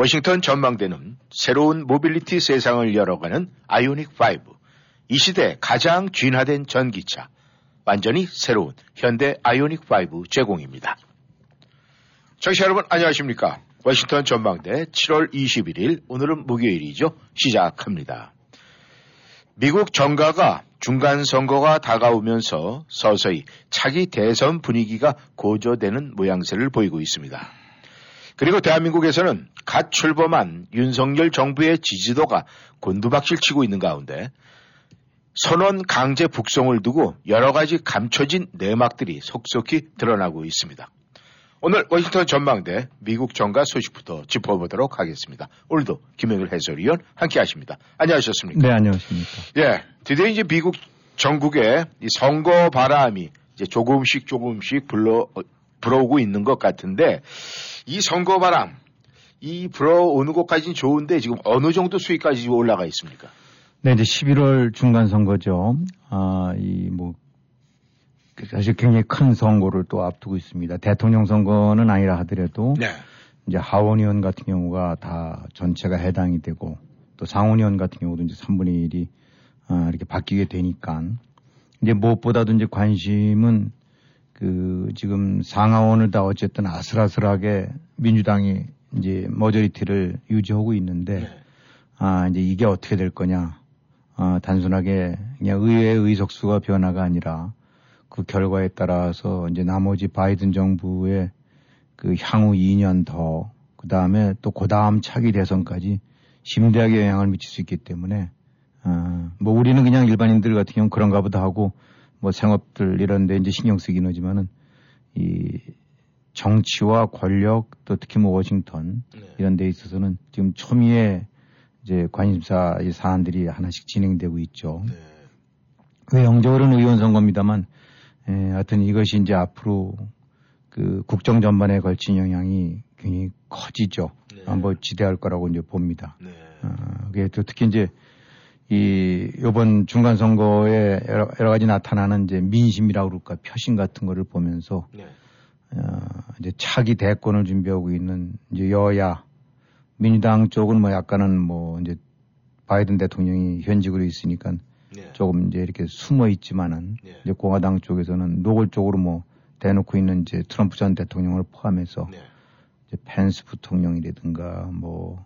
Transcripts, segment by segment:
워싱턴 전망대는 새로운 모빌리티 세상을 열어가는 아이오닉 5, 이 시대 가장 진화된 전기차, 완전히 새로운 현대 아이오닉 5 제공입니다. 청취자 여러분 안녕하십니까? 워싱턴 전망대 7월 21일 오늘은 목요일이죠. 시작합니다. 미국 정가가 중간 선거가 다가오면서 서서히 차기 대선 분위기가 고조되는 모양새를 보이고 있습니다. 그리고 대한민국에서는 갓 출범한 윤석열 정부의 지지도가 곤두박질 치고 있는 가운데 선원 강제 북송을 두고 여러 가지 감춰진 내막들이 속속히 드러나고 있습니다. 오늘 워싱턴 전망대 미국 정가 소식부터 짚어보도록 하겠습니다. 오늘도 김영일 해설위원 함께 하십니다. 안녕하셨습니까? 네, 안녕하십니까. 예, 드디어 이제 미국 전국에 이 선거 바람이 이제 조금씩 조금씩 불러, 불어오고 있는 것 같은데 이 선거 바람, 이 불어오는 것까지는 좋은데 지금 어느 정도 수위까지 올라가 있습니까? 네, 이제 11월 중간 선거죠. 아, 이 뭐, 사실 굉장히 큰 선거를 또 앞두고 있습니다. 대통령 선거는 아니라 하더라도 네. 이제 하원 의원 같은 경우가 다 전체가 해당이 되고 또 상원 의원 같은 경우도 이제 3분의 1이 아, 이렇게 바뀌게 되니까 이제 무엇보다도 이제 관심은 그 지금 상하원을 다 어쨌든 아슬아슬하게 민주당이 이제 머저리티를 유지하고 있는데 아 이제 이게 어떻게 될 거냐. 아 단순하게 그냥 의회의 의석수가 변화가 아니라 그 결과에 따라서 이제 나머지 바이든 정부의 그 향후 2년 더, 그 다음에 또 그 다음 차기 대선까지 심대하게 영향을 미칠 수 있기 때문에, 어, 뭐 우리는 그냥 일반인들 같은 경우는 그런가 보다 하고 뭐 생업들 이런 데 이제 신경 쓰긴 하지만은 이 정치와 권력 또 특히 뭐 워싱턴 네. 이런 데 있어서는 지금 초미의 이제 관심사 이 사안들이 하나씩 진행되고 있죠. 네. 외형적으로는 의원 선거입니다만, 에, 하여튼 이것이 이제 앞으로 그 국정 전반에 걸친 영향이 굉장히 커지죠. 네. 한번 지대할 거라고 이제 봅니다. 네. 어, 그게 또 특히 이제 이 요번 중간 선거에 여러, 여러 가지 나타나는 이제 민심이라고 그럴까 표심 같은 거를 보면서 네. 어, 이제 차기 대권을 준비하고 있는 이제 여야 민주당 쪽은 뭐 약간은 뭐 이제 바이든 대통령이 현직으로 있으니까 네. 조금 이제 이렇게 숨어 있지만은 네. 이제 공화당 쪽에서는 노골적으로 뭐 대놓고 있는 이제 트럼프 전 대통령을 포함해서 네. 이제 펜스 부통령이라든가 뭐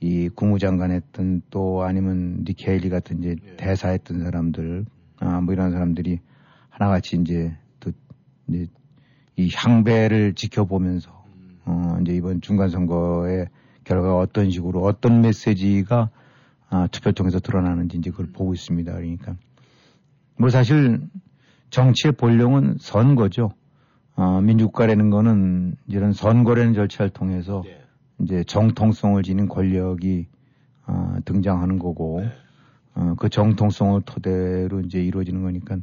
이 국무장관 했던 또 아니면 니케 헤일리 같은 이제 네. 대사했던 사람들 아 뭐 이런 사람들이 하나같이 이제 또 이제 이 향배를 지켜보면서 음. 어 이제 이번 중간 선거의 결과가 어떤 식으로 어떤 메시지가 아, 투표 통해서 드러나는지 이제 그걸 보고 있습니다. 그러니까 뭐 사실 정치의 본령은 선거죠. 어, 민주국가라는 거는 이런 선거라는 절차를 통해서 네. 이제 정통성을 지닌 권력이 어, 등장하는 거고 네. 어, 그 정통성을 토대로 이제 이루어지는 거니까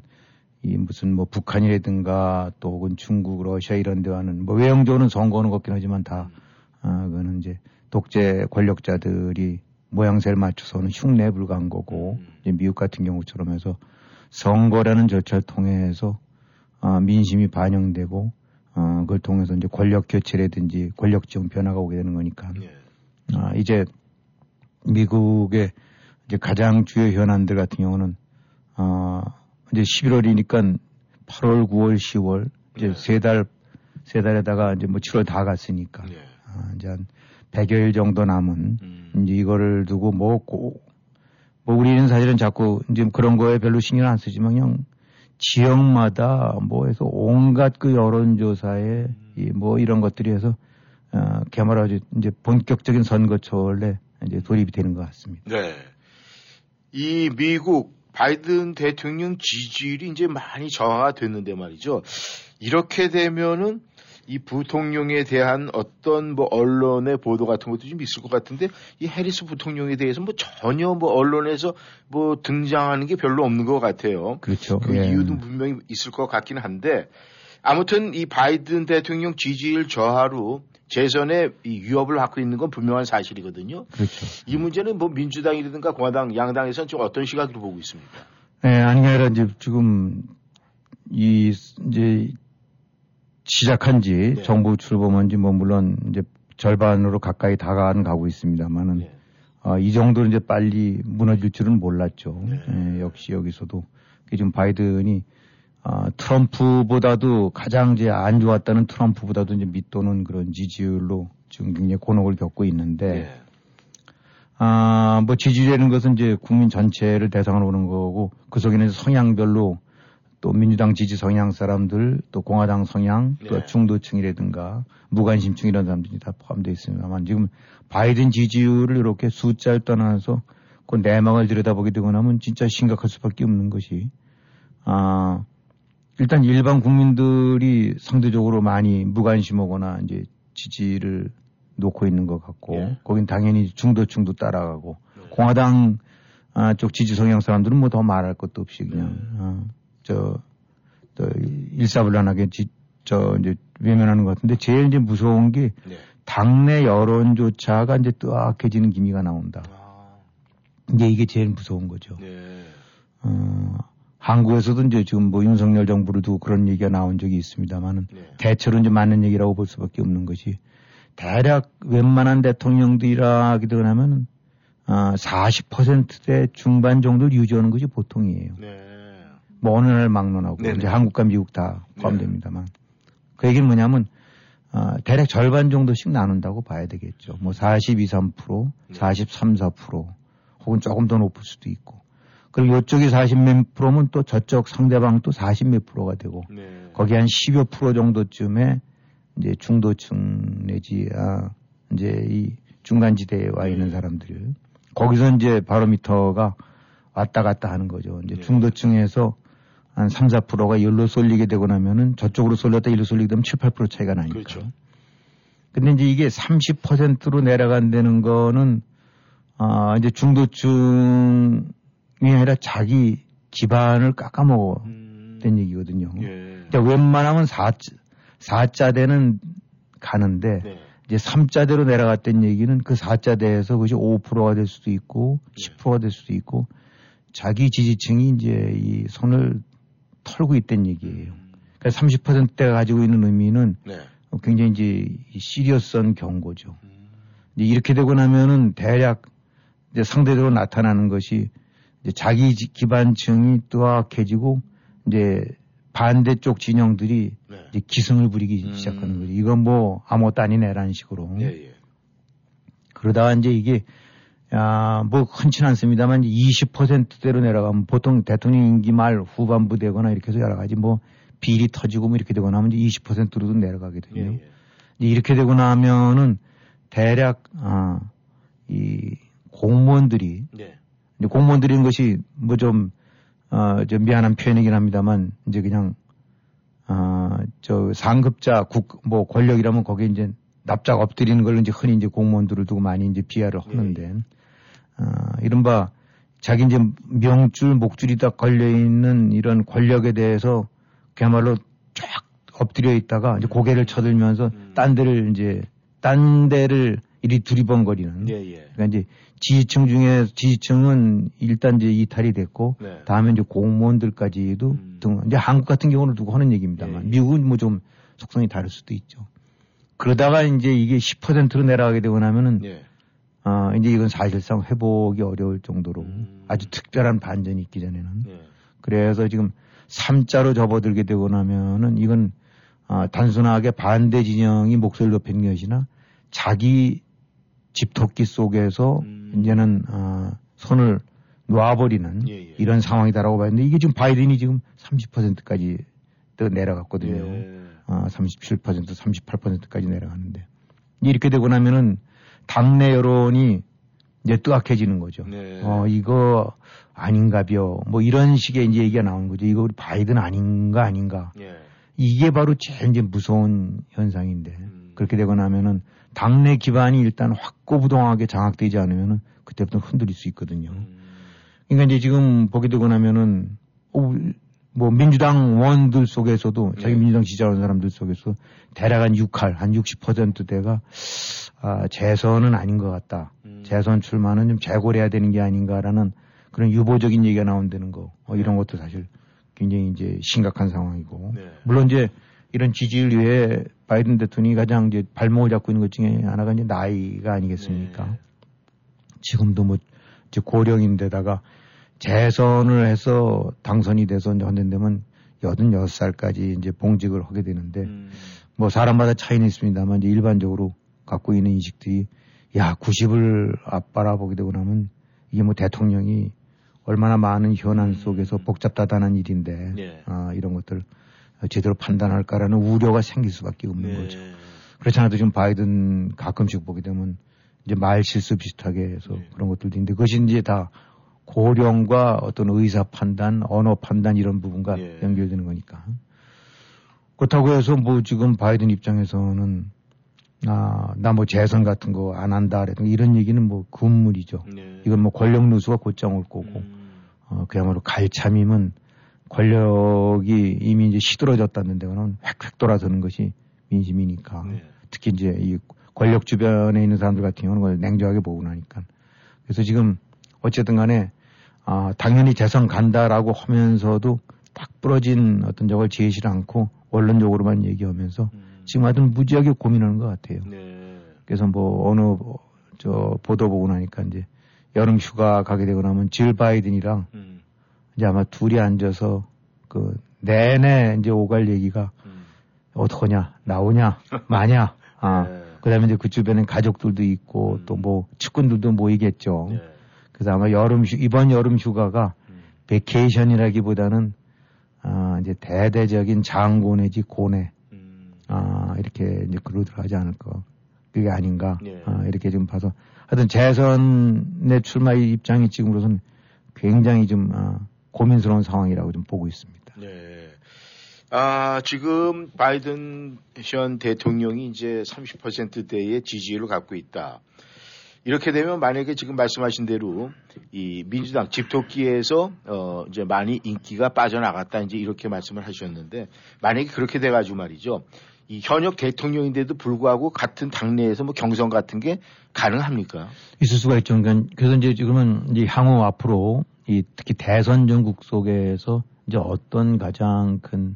이 무슨 뭐 북한이라든가 또 혹은 중국, 러시아 이런 데와는 뭐 외형적으로는 선거하는 것 같긴 하지만 다 어, 그거는 이제 독재 권력자들이 모양새를 맞춰서는 흉내에 불과한 거고 음. 이제 미국 같은 경우처럼 해서 선거라는 절차를 통해서 어, 민심이 반영되고 어, 그걸 통해서 이제 권력 교체라든지 권력 지형 변화가 오게 되는 거니까 네. 아, 이제 미국의 이제 가장 주요 현안들 같은 경우는 어, 이제 11월이니까 8월, 9월, 10월 이제 네. 세 달, 세 달에다가 이제 뭐 7월 다 갔으니까 네. 아, 이제 한 100여일 정도 남은 음. 이제 이거를 두고 뭐 꼭, 뭐 우리는 사실은 자꾸 이제 그런 거에 별로 신경 안 쓰지만 그냥 지역마다 뭐 해서 온갖 그 여론조사에 이 뭐 이런 것들이 해서 어, 개말하지 이제 본격적인 선거철에 이제 돌입이 되는 것 같습니다. 네. 이 미국 바이든 대통령 지지율이 이제 많이 저하가 됐는데 말이죠. 이렇게 되면은 이 부통령에 대한 어떤 뭐 언론의 보도 같은 것도 좀 있을 것 같은데 이 해리스 부통령에 대해서 뭐 전혀 뭐 언론에서 뭐 등장하는 게 별로 없는 것 같아요. 그렇죠. 그 예. 이유도 분명히 있을 것 같긴 한데 아무튼 이 바이든 대통령 지지율 저하로 재선에 이 위협을 받고 있는 건 분명한 사실이거든요. 그렇죠. 이 문제는 뭐 민주당이라든가 공화당, 양당에서는 좀 어떤 시각으로 보고 있습니까? 예, 아니 게 아니라 이제 지금 이 이제 시작한 지 네. 정부 출범한 지 뭐 물론 이제 절반으로 가까이 다가는 가고 있습니다만은 네. 어, 이 정도로 이제 빨리 무너질 줄은 몰랐죠. 네. 예, 역시 여기서도 그 지금 바이든이 어, 트럼프보다도 가장 이제 안 좋았다는 트럼프보다도 이제 밑도는 그런 지지율로 지금 굉장히 곤혹을 겪고 있는데 네. 아, 뭐 지지율이라는 것은 이제 국민 전체를 대상으로 보는 거고 그 속에는 성향별로 또 민주당 지지 성향 사람들 또 공화당 성향 또 네. 중도층이라든가 무관심층 이런 사람들이 다 포함되어 있습니다만 지금 바이든 지지율을 이렇게 숫자를 떠나서 그 내막을 들여다보게 되고 나면 진짜 심각할 수밖에 없는 것이 아 일단 일반 국민들이 상대적으로 많이 무관심하거나 이제 지지를 놓고 있는 것 같고 예. 거긴 당연히 중도층도 따라가고 공화당 아, 쪽 지지 성향 사람들은 뭐 더 말할 것도 없이 그냥 어, 저, 저 일사불란하게 지, 저 이제 외면하는 것 같은데 제일 이제 무서운 게 네. 당내 여론조차가 이제 뜨악해지는 기미가 나온다. 아, 이제 이게 제일 무서운 거죠. 네. 어, 한국에서도 이제 지금 뭐 윤석열 정부를 두고 그런 얘기가 나온 적이 있습니다만은 네. 대체로 이제 맞는 얘기라고 볼 수밖에 없는 것이 대략 웬만한 대통령들이라 하게 되면 아, 40%대 중반 정도를 유지하는 것이 보통이에요. 네. 뭐 어느 날 막론하고 네네. 이제 한국과 미국 다 포함됩니다만 그 얘기는 뭐냐면 아, 대략 절반 정도씩 나눈다고 봐야 되겠죠. 뭐 42, 3%, 43, 4% 혹은 조금 더 높을 수도 있고 그리고 이쪽이 40몇 프로면 또 저쪽 상대방 또 40몇 프로가 되고 네. 거기 한 10여 프로 정도쯤에 이제 중도층 내지 아 이제 이 중간 지대에 와 있는 사람들 거기서 이제 바로미터가 왔다 갔다 하는 거죠. 이제 네. 중도층에서 한 3, 4%가 열로 쏠리게 되고 나면은 저쪽으로 쏠렸다 일로 쏠리게 되면 7, 8% 차이가 나니까. 그렇죠. 근데 이제 이게 30%로 내려간다는 거는 아 이제 중도층이 아니라 자기 기반을 깎아먹어 음. 된 얘기거든요. 예. 그러니까 웬만하면 4, 4자대는 가는데 네. 이제 3자대로 내려갔던 얘기는 그 4자대에서 그것이 5%가 될 수도 있고 네. 10%가 될 수도 있고 자기 지지층이 이제 이 손을 털고 있다는 얘기예요. 그러니까 30%대가 가지고 있는 의미는 네. 굉장히 이제 이 시리어스한 경고죠. 음. 이렇게 되고 나면은 대략 이제 상대적으로 나타나는 것이 자기 지- 기반층이 뜨악해지고 이제 반대쪽 진영들이 네. 이제 기승을 부리기 음. 시작하는 거죠. 이건 뭐 아무것도 아니네라는 식으로. 예, 예. 그러다가 이제 이게 아, 뭐 흔치 않습니다만 20%대로 내려가면 보통 대통령 임기 말 후반부 되거나 이렇게 해서 여러 가지 뭐 비리 터지고 뭐 이렇게 되거나 하면 이제 20%로도 내려가거든요. 예, 예. 이렇게 되고 나면은 대략 아, 이 공무원들이 네. 이제 공무원들인 것이 뭐좀 어, 좀 미안한 표현이긴 합니다만 이제 그냥 아, 저 상급자 국 뭐 권력이라면 거기에 이제 납작 엎드리는 걸 이제 흔히 이제 공무원들을 두고 많이 이제 비하를 하는데 아, 이른바 자기 이제 명줄 목줄이 다 걸려 있는 이런 권력에 대해서 그야말로 쫙 엎드려 있다가 이제 고개를 쳐들면서 음. 딴 데를 이제 딴 데를 이리 두리번거리는 예, 예. 그러니까 이제 지지층 중에 지지층은 일단 이제 이탈이 됐고 네. 다음에 이제 공무원들까지도 음. 등 이제 한국 같은 경우는 두고 하는 얘기입니다만 예, 예. 미국은 뭐 좀 속성이 다를 수도 있죠. 그러다가 이제 이게 10%로 내려가게 되고 나면은 예. 아 이제 이건 사실상 회복이 어려울 정도로 음. 아주 특별한 반전이 있기 전에는 예. 그래서 지금 3자로 접어들게 되고 나면은 이건 아, 단순하게 반대 진영이 목소리를 높이는 것이나 자기 집토끼 속에서 음. 이제는 아, 손을 놔버리는 예, 예. 이런 상황이다라고 봤는데 이게 지금 바이든이 지금 30%까지 또 내려갔거든요. 예. 아, 37%, 38%까지 내려갔는데 이렇게 되고 나면은 당내 여론이 이제 뜨악해지는 거죠. 네. 어, 이거 아닌가벼. 뭐 이런 식의 이제 얘기가 나오는 거죠. 이거 우리 바이든 아닌가 아닌가. 예. 이게 바로 제일 이제 무서운 현상인데 음. 그렇게 되고 나면은 당내 기반이 일단 확고부동하게 장악되지 않으면은 그때부터 흔들릴 수 있거든요. 음. 그러니까 이제 지금 보게 되고 나면은 어, 뭐 민주당 원들 속에서도 자기 네. 민주당 지지하는 사람들 속에서 대략 한 6할 한 60%대가 아, 재선은 아닌 것 같다. 음. 재선 출마는 좀 재고려해야 되는 게 아닌가라는 그런 유보적인 얘기가 나온다는 거 어, 이런 것도 사실 굉장히 이제 심각한 상황이고 네. 물론 이제 이런 지지율 위에 바이든 대통령이 가장 이제 발목을 잡고 있는 것 중에 하나가 이제 나이가 아니겠습니까? 네. 지금도 뭐 이제 고령인데다가 재선을 해서 당선이 돼서 이제 헌된다면 86살까지 이제 봉직을 하게 되는데 음. 뭐 사람마다 차이는 있습니다만 이제 일반적으로 갖고 있는 인식들이 야 90을 앞바라보게 되고 나면 이게 뭐 대통령이 얼마나 많은 현안 속에서 복잡다단한 일인데 예. 아, 이런 것들 제대로 판단할까라는 우려가 생길 수밖에 없는 네. 거죠. 그렇지 않아도 지금 바이든 가끔씩 보게 되면 이제 말 실수 비슷하게 해서 네. 그런 것들도 있는데 그것이 이제 다 고령과 어떤 의사 판단, 언어 판단 이런 부분과 예. 연결되는 거니까. 그렇다고 해서 뭐 지금 바이든 입장에서는 아, 나 뭐 재선 같은 거 안 한다. 그랬던 이런 얘기는 뭐 금물이죠. 네. 이건 뭐 권력 누수가 곧장 올 거고, 음. 어, 그야말로 갈참임은 권력이 이미 이제 시들어졌다는 데는 획획 돌아서는 것이 민심이니까. 네. 특히 이제 이 권력 주변에 있는 사람들 같은 경우는 그걸 냉정하게 보고 나니까. 그래서 지금 어쨌든 간에 아, 당연히 재선 간다라고 하면서도 딱 부러진 어떤 적을 제시를 않고 원론적으로만 얘기하면서 음. 지금 하여튼 무지하게 고민하는 것 같아요. 네. 그래서 뭐 어느 어, 저 보도 보고 나니까 이제 여름 휴가 가게 되고 나면 질 바이든이랑 음. 이제 아마 둘이 앉아서 그 내내 이제 오갈 얘기가 음. 어떡하냐 나오냐 마냐 아 네. 그다음에 이제 그 주변엔 가족들도 있고 음. 또뭐 측근들도 모이겠죠. 네. 그래서 아마 여름 휴 이번 여름 휴가가 음. 베케이션이라기보다는 아 이제 대대적인 장고 내지 고뇌 음. 아 이렇게 이제 그로 들어가지 않을까 그게 아닌가 예. 아, 이렇게 좀 봐서 하여튼 재선의 출마 입장이 지금으로서는 굉장히 좀 아, 고민스러운 상황이라고 좀 보고 있습니다. 네. 아, 지금 바이든 현 대통령이 이제 30%대의 지지율을 갖고 있다. 이렇게 되면 만약에 지금 말씀하신 대로 이 민주당 집토끼에서 어 이제 많이 인기가 빠져나갔다 이제 이렇게 말씀을 하셨는데 만약에 그렇게 돼 가지고 말이죠. 이 현역 대통령인데도 불구하고 같은 당내에서 뭐 경선 같은 게 가능합니까? 있을 수가 있죠. 그러니까 그래서 이제 지금은 이제 향후 앞으로 이 특히 대선 전국 속에서 이제 어떤 가장 큰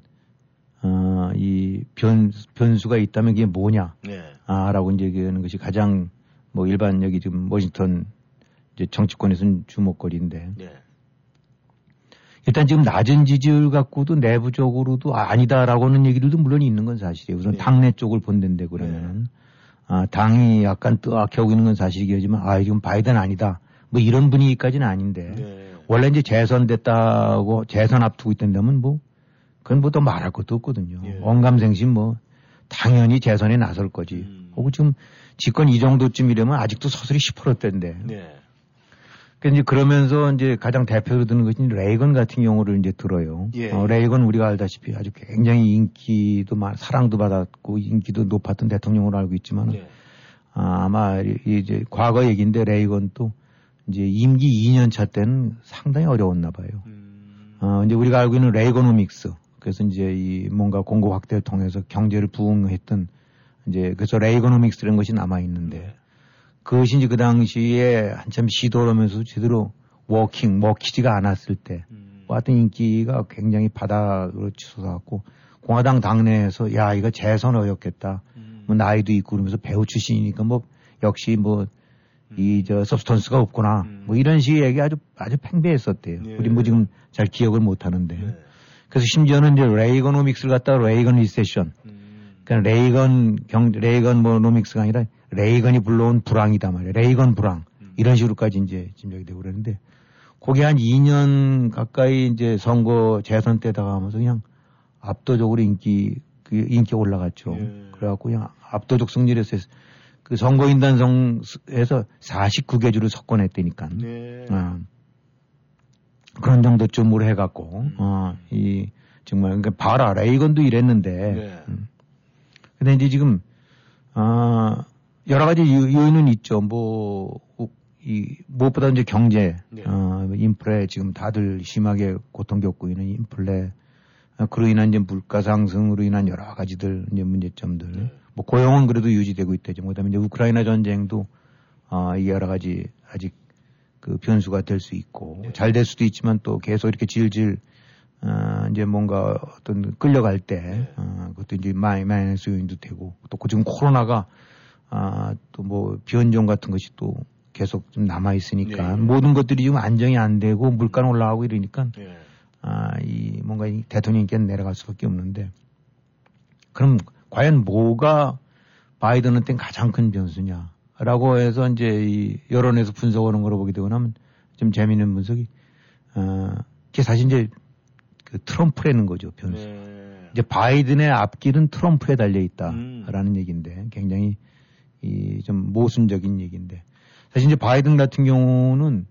어, 이 변, 변수가 있다면 그게 뭐냐, 네. 아, 라고 이제 얘기하는 것이 가장 뭐 일반 여기 지금 워싱턴 이제 정치권에서는 주목거리인데 네. 일단 지금 낮은 지지율 갖고도 내부적으로도 아니다라고는 얘기들도 물론 있는 건 사실이에요. 우선 네. 당내 쪽을 본다는데 그러면은 아, 당이 약간 뜨악해 오고 있는 건 사실이지만 아, 지금 바이든 아니다. 뭐 이런 분위기까지는 아닌데 네. 원래 이제 재선됐다고 재선 앞두고 있던다면 뭐 그건 뭐 더 말할 것도 없거든요. 예. 언감생심 뭐 당연히 재선에 나설 거지. 음. 혹은 지금 집권 이 정도쯤이려면 아직도 서서히 10%대인데. 네. 그 이제 그러면서 이제 가장 대표로 드는 것이 레이건 같은 경우를 이제 들어요. 예. 어, 레이건 우리가 알다시피 아주 굉장히 인기도 많, 사랑도 받았고 인기도 높았던 대통령으로 알고 있지만 네. 아, 아마 이- 이제 과거 얘기인데 레이건도 이제 임기 2년 차 때는 상당히 어려웠나 봐요. 음. 어, 이제 우리가 알고 있는 레이거노믹스. 그래서 이제 이 뭔가 공급 확대를 통해서 경제를 부흥했던 이제 그래서 레이거노믹스라는 것이 남아 있는데 그것이 이제 그 당시에 한참 시도를 하면서 제대로 working, 먹히지가 않았을 때 음. 왔던 인기가 굉장히 바닥으로 치솟았고 공화당 당내에서 야 이거 재선 어렵겠다. 음. 뭐 나이도 있고 그러면서 배우 출신이니까 뭐 역시 뭐 이저 substance가 없구나. 음. 뭐 이런 식의 얘기 아주 아주 팽배했었대요. 예. 우리 뭐 지금 잘 기억을 못 하는데. 네. 그래서 심지어는 이제 레이거노믹스를 갖다가 Reagan recession. 음. 그러니까 레이건 경 레이건 뭐 노믹스가 아니라 레이건이 불러온 불황이다 말이야. 레이건 불황. 음. 이런 식으로까지 이제 짐작이 되고 그러는데 그게 한 2년 가까이 이제 선거 재선 때 다가 하면서 그냥 압도적으로 인기 그 인기 올라갔죠. 예. 그래갖고 그냥 압도적 승리를 했어요. 그 선거인단성에서 49개 주를 석권했다니까. 네. 어, 그런 정도쯤으로 해갖고 음. 어, 이 정말 그러니까 봐라 레이건도 이랬는데. 네. 음. 근데 이제 지금 아 여러 가지 요, 요인은 있죠. 뭐 이 무엇보다 이제 경제, 네. 어, 인플레 지금 다들 심하게 고통 겪고 있는 인플레, 어, 그로 인한 이제 물가 상승으로 인한 여러 가지들 이제 문제점들, 네. 뭐 고용은 그래도 유지되고 있대죠. 그다음에 이제 우크라이나 전쟁도 아 이게 여러 가지 아직 그 변수가 될 수 있고 네. 잘될 수도 있지만 또 계속 이렇게 질질 어, 이제 뭔가 어떤 끌려갈 때 네. 어, 그것도 이제 마이, 마이너스 요인도 되고 또 지금 코로나가 아, 또 뭐 변종 같은 것이 또 계속 좀 남아 있으니까 네. 모든 것들이 지금 안정이 안 되고 물가는 올라가고 이러니까 예. 아, 이 뭔가 이 대통령께 내려갈 수밖에 없는데 그럼 과연 뭐가 바이든한테 가장 큰 변수냐라고 해서 이제 이 여론에서 분석하는 거로 보게 되고 나면 좀 재미있는 분석이 어, 이게 사실 이제 그 트럼프라는 거죠 변수. 네. 이제 바이든의 앞길은 트럼프에 달려 있다라는 음. 얘기인데 굉장히 이 좀 모순적인 얘기인데 사실 이제 바이든 같은 경우는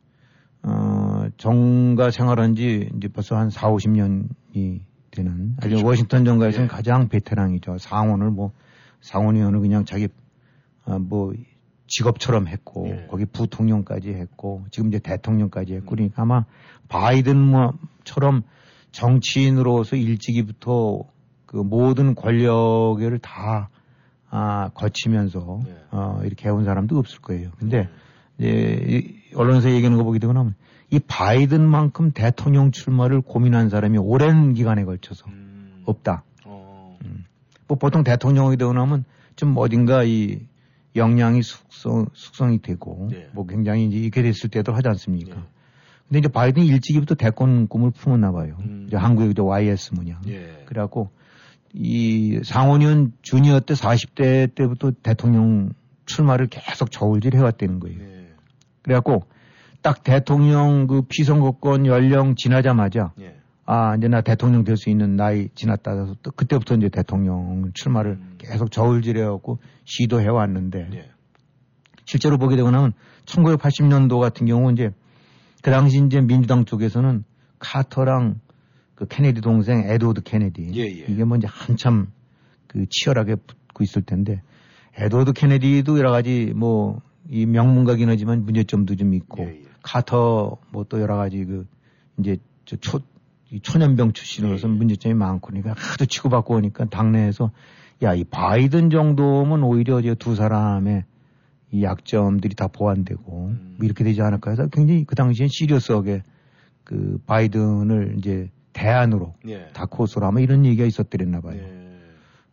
어 정가 생활한 지 이제 벌써 한 4, 50년이 되는 아주 그렇죠. 워싱턴 정가에서는 예. 가장 베테랑이죠. 상원을 뭐 상원의원을 그냥 자기 어, 뭐 직업처럼 했고 예. 거기 부통령까지 했고 지금 이제 대통령까지 했고 음. 그러니까 아마 바이든처럼 정치인으로서 일찍이부터 그 모든 권력을 다 아, 거치면서 예. 어, 이렇게 해온 사람도 없을 거예요. 근데 이제 이 언론에서 얘기하는 거 보게 되고 나면 이 바이든만큼 대통령 출마를 고민한 사람이 오랜 기간에 걸쳐서 음. 없다. 어. 뭐 보통 대통령이 되고 나면 좀 어딘가 이 역량이 숙성, 숙성이 되고 네. 뭐 굉장히 이제 이렇게 됐을 때도 하지 않습니까? 네. 근데 이제 바이든이 일찍이부터 대권 꿈을 품었나 봐요. 음. 이제 한국의 이제 YS 문양. 예. 그래갖고 이 상원의원 주니어 때 40대 때부터 대통령 출마를 계속 저울질 해왔다는 거예요. 예. 그래갖고 딱 대통령 그 피선거권 연령 지나자마자 예. 아 이제 나 대통령 될 수 있는 나이 지났다 해서 또 그때부터 이제 대통령 출마를 음. 계속 저울질 해갖고 시도해 왔는데 예. 실제로 보게 되고 나면 1980년도 같은 경우 이제 그 당시 이제 민주당 쪽에서는 카터랑 그 케네디 동생 에드워드 케네디 예, 예. 이게 뭐 이제 한참 그 치열하게 붙고 있을 텐데 에드워드 케네디도 여러 가지 뭐 이 명문가긴 하지만 문제점도 좀 있고 예, 예. 카터 뭐 또 여러 가지 그 이제 저 초, 이 초년병 출신으로서 예, 예. 문제점이 많고 그러니까 하도 치고받고 오니까 당내에서 야 이 바이든 정도면 오히려 이제 두 사람의 이 약점들이 다 보완되고 음. 뭐 이렇게 되지 않을까 해서 굉장히 그 당시엔 시리어스하게 그 바이든을 이제 대안으로 예. 다크호스로 아마 이런 얘기가 있었더랬나 봐요. 예.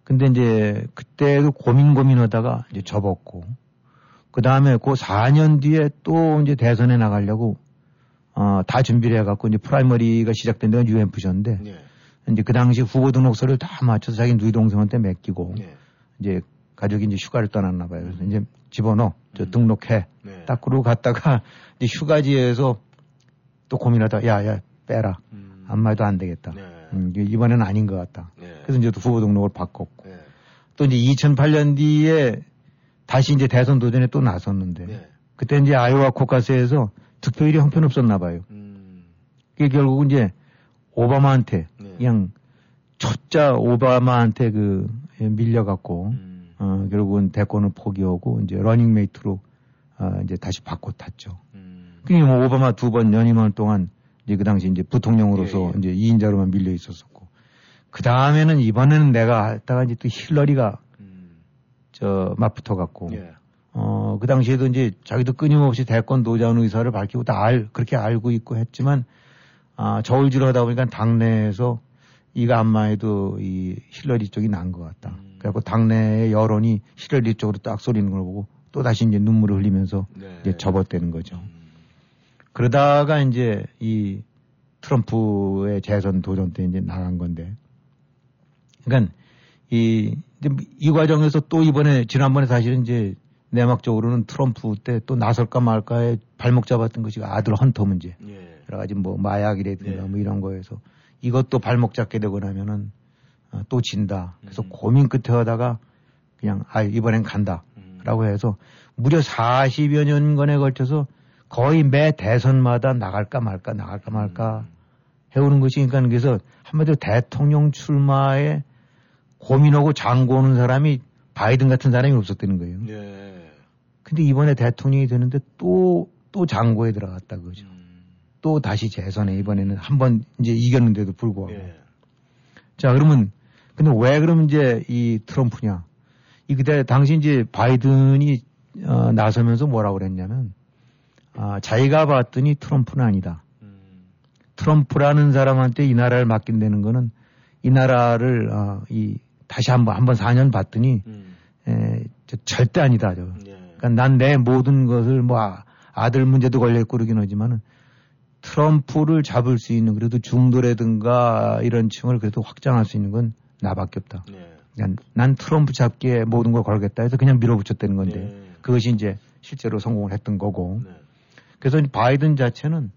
근데 이제 그때도 고민 고민하다가 이제 접었고 그 다음에 그 4년 뒤에 또 이제 대선에 나가려고 어, 다 준비를 해갖고 이제 프라이머리가 시작된 데가 UMF셨인데 예. 이제 그 당시 후보 등록서를 다 맞춰서 자기 누이 동생한테 맡기고 예. 이제 가족이 이제 휴가를 떠났나 봐요. 그래서 이제 집어넣어, 저 음. 등록해. 네. 딱 그러고 갔다가 이제 휴가지에서 또 고민하다 야, 야, 빼라. 음. 아무 말도 안 되겠다. 네. 음, 이번에는 아닌 것 같다. 예. 그래서 이제 또 후보 등록을 바꿨고 예. 또 이제 2008년 뒤에 다시 이제 대선 도전에 또 나섰는데 예. 그때 이제 아이오와 코커스에서 득표율이 형편없었나 봐요. 음. 그게 결국 이제 오바마한테 네. 그냥 초짜 오바마한테 그 예, 밀려갖고 음. 어, 결국은 대권을 포기하고 이제 러닝메이트로 아, 이제 다시 바꿔 탔죠. 음. 그게 뭐 오바마 두 번 연임할 동안 이제 그 당시 이제 부통령으로서 예, 예. 이제 2인자로만 밀려 있었었고 그 다음에는 이번에는 내가 했다가 이제 또 힐러리가 음. 저 맞붙어 갖고 예. 어, 그 당시에도 이제 자기도 끊임없이 대권 도전 의사를 밝히고 다 알, 그렇게 알고 있고 했지만, 아, 저울질 하다 보니까 당내에서 이가 안마해도 이 힐러리 쪽이 난 것 같다. 음. 그래갖고 당내의 여론이 힐러리 쪽으로 딱 쏠리는 걸 보고 또 다시 이제 눈물을 흘리면서 네. 이제 접어대는 거죠. 음. 그러다가 이제 이 트럼프의 재선 도전 때 이제 나간 건데. 그러니까 이, 이 과정에서 또 이번에 지난번에 사실은 이제 내막적으로는 트럼프 때 또 나설까 말까에 발목 잡았던 것이 아들 헌터 문제. 예. 여러 가지 뭐 마약이라든가 네. 뭐 이런 거에서 이것도 발목 잡게 되고 나면은 어, 또 진다. 그래서 음. 고민 끝에 하다가 그냥 아 이번엔 간다. 음. 라고 해서 무려 40여 년간에 걸쳐서 거의 매 대선마다 나갈까 말까 나갈까 말까 음. 해오는 것이 그러니까 그래서 한마디로 대통령 출마에 고민하고 장고하는 사람이 바이든 같은 사람이 없었다는 거예요. 예. 근데 이번에 대통령이 되는데 또, 또 장고에 들어갔다 그죠. 음. 또 다시 재선에 이번에는 한 번 이제 이겼는데도 불구하고. 예. 자, 그러면, 근데 왜 그럼 이제 이 트럼프냐. 이 그때 당시 이제 바이든이 어, 나서면서 뭐라고 그랬냐면, 아, 자기가 봤더니 트럼프는 아니다. 음. 트럼프라는 사람한테 이 나라를 맡긴다는 거는 이 나라를, 어, 이, 다시 한 번, 한번 4년 봤더니, 음. 에, 저 절대 아니다. 저. 예. 그러니까 난 내 모든 것을 뭐 아, 아들 문제도 걸려 있고 그러긴 하지만은 트럼프를 잡을 수 있는 그래도 중도라든가 이런 층을 그래도 확장할 수 있는 건 나밖에 없다. 예. 그러니까 난 트럼프 잡기에 모든 걸 걸겠다 해서 그냥 밀어붙였다는 건데 예. 그것이 이제 실제로 성공을 했던 거고 네. 그래서 이 바이든 자체는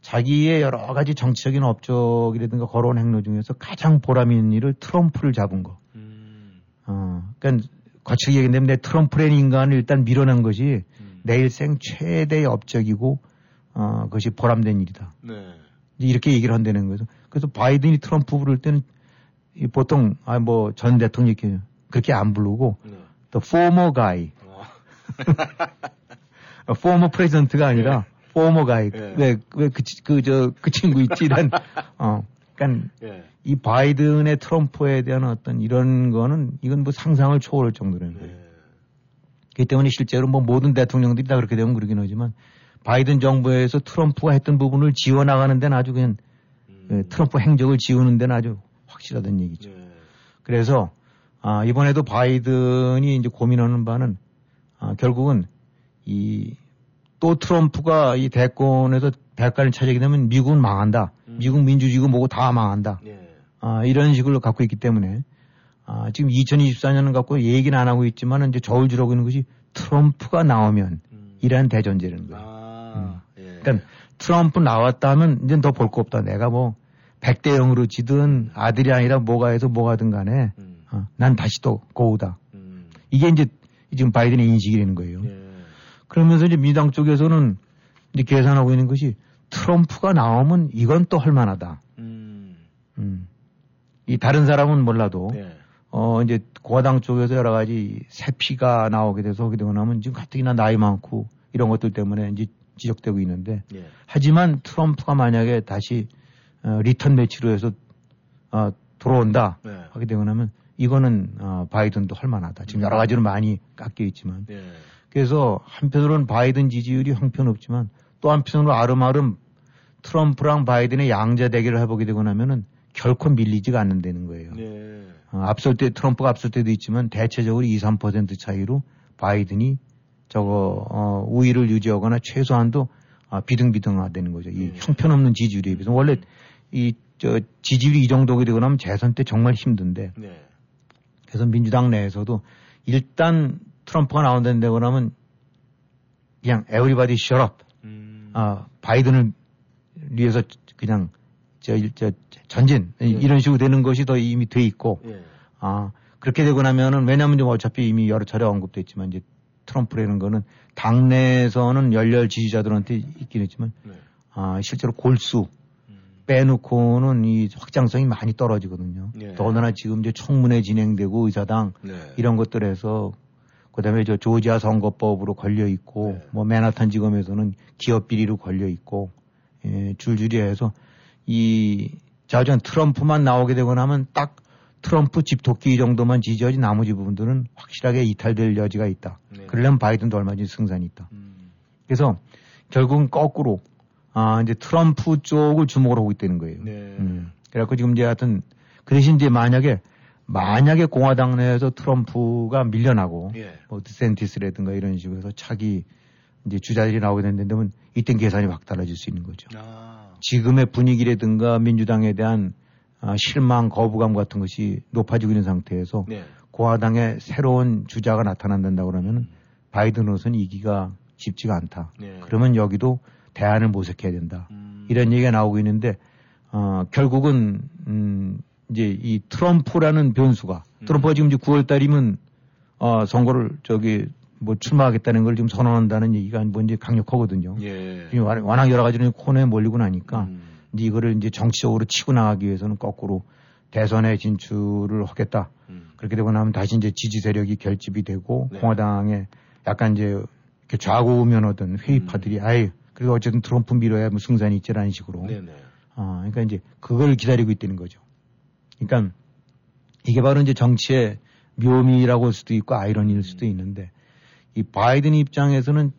자기의 여러 가지 정치적인 업적이라든가 걸어온 행로 중에서 가장 보람 있는 일을 트럼프를 잡은 거. 음. 어, 그러니까 거칠게 얘기하면 내 트럼프라는 인간을 일단 밀어낸 것이 음. 내 일생 최대의 업적이고 어, 그것이 보람된 일이다. 네. 이렇게 얘기를 한다는 거죠. 그래서 바이든이 트럼프 부를 때는 이 보통 아 뭐 전 대통령 이렇게 그렇게 안 부르고 네. the former guy, 어. 어, former president가 아니라 former guy. 예. 왜왜그 그 저 그 친구 있지 이런 어 그러니까 예. 이 바이든의 트럼프에 대한 어떤 이런 거는 이건 뭐 상상을 초월할 정도라는 거예요. 예. 그렇기 때문에 실제로 뭐 모든 대통령들이 다 그렇게 되면 그러긴 하지만 바이든 정부에서 트럼프가 했던 부분을 지워나가는 데는 아주 그냥 음. 예, 트럼프 행적을 지우는 데는 아주 확실하다는 얘기죠. 예. 그래서 아, 이번에도 바이든이 이제 고민하는 바는 아, 결국은 이 또 트럼프가 이 대권에서 대가를 차지하게 되면 미국은 망한다. 음. 미국 민주주의고 뭐고 다 망한다. 예. 아, 이런 식으로 갖고 있기 때문에 아, 지금 2024년은 갖고 얘기는 안 하고 있지만 이제 저울 주라고 있는 것이 트럼프가 나오면 음. 이라는 대전제라는 거예요. 아. 예. 그러니까 트럼프 나왔다 하면 이제 더 볼 거 없다. 내가 뭐 100대 0으로 지든 아들이 아니라 뭐가 해서 뭐가 하든 간에 음. 어, 난 다시 또 고우다. 음. 이게 이제 지금 바이든의 인식이라는 거예요. 예. 그러면서 이제 민주당 쪽에서는 이제 계산하고 있는 것이 트럼프가 나오면 이건 또 할만하다. 음. 음. 이 다른 사람은 몰라도 예. 어 이제 공화당 쪽에서 여러 가지 새 피가 나오게 돼서 하게 되고 나면 지금 가뜩이나 나이 많고 이런 것들 때문에 이제 지적되고 있는데 예. 하지만 트럼프가 만약에 다시 어, 리턴 매치로 해서 어, 들어온다 네. 하게 되고 나면 이거는 어, 바이든도 할 만하다. 지금 여러 가지로 많이 깎여 있지만 예. 그래서 한편으로는 바이든 지지율이 형편없지만 또 한편으로 아름아름 트럼프랑 바이든의 양자 대결을 해보게 되고 나면은 결코 밀리지가 않는다는 거예요. 예. 어, 앞설 때 트럼프가 앞설 때도 있지만 대체적으로 2, 3% 차이로 바이든이 저거 어, 우위를 유지하거나 최소한도 아, 비등비등하다는 거죠. 이 음. 형편없는 지지율에 비해서 원래 이 저 지지율이 이 정도가 되고 나면 재선 때 정말 힘든데 네. 그래서 민주당 내에서도 일단 트럼프가 나온다고 하면 그냥 everybody shut up. 음. 아, 바이든을 위해서 그냥 저, 저 전진 네. 이런 식으로 되는 것이 더 이미 돼 있고 예. 아 그렇게 되고 나면은 왜냐하면 좀 어차피 이미 여러 차례 언급됐지만 이제 트럼프라는 거는 당내에서는 열렬 지지자들한테 있긴 했지만 네. 아 실제로 골수 음. 빼놓고는 이 확장성이 많이 떨어지거든요. 예. 더군다나 지금 이제 청문회 진행되고 의사당 네. 이런 것들에서 그다음에 저 조지아 선거법으로 걸려 있고 네. 뭐 맨하탄 지검에서는 기업 비리로 걸려 있고 예, 줄줄이 해서 이 자전 트럼프만 나오게 되고 나면 딱 트럼프 집토끼 정도만 지지하지 나머지 부분들은 확실하게 이탈될 여지가 있다. 네. 그러려면 바이든도 얼마든지 승산이 있다. 음. 그래서 결국은 거꾸로 아 이제 트럼프 쪽을 주목을 하고 있다는 거예요. 네. 음. 그래갖고 지금 이제 하여튼 그 대신 이제 만약에 만약에 공화당 내에서 트럼프가 밀려나고 예. 뭐 디센티스라든가 이런 식으로 해서 차기 이제 주자들이 나오게 된다면 이땐 계산이 확 달라질 수 있는 거죠. 아. 지금의 분위기라든가 민주당에 대한 아, 실망, 거부감 같은 것이 높아지고 있는 상태에서 네. 공화당의 새로운 주자가 나타난다고 그러면 바이든으로서는 이기가 쉽지가 않다. 네. 그러면 여기도 대안을 모색해야 된다. 음. 이런 얘기가 나오고 있는데 어, 결국은 음, 이제 이 트럼프라는 변수가 음. 트럼프가 지금 이제 9월 달이면 어, 선거를 저기 뭐 출마하겠다는 걸 지금 선언한다는 얘기가 뭐 이제 강력하거든요. 예. 지금 워낙 여러 가지로 코너에 몰리고 나니까 음. 이제 이거를 이제 정치적으로 치고 나가기 위해서는 거꾸로 대선에 진출을 하겠다. 음. 그렇게 되고 나면 다시 이제 지지 세력이 결집이 되고 네. 공화당에 약간 이제 이렇게 좌고 우면 하던 회의파들이 아예 그리고 어쨌든 트럼프 밀어야 뭐 승산이 있지라는 식으로. 음. 네네. 아, 그러니까 이제 그걸 기다리고 있다는 거죠. 그러니까 이게 바로 이제 정치의 묘미라고 할 수도 있고 아이러니일 수도 있는데 이 바이든 입장에서는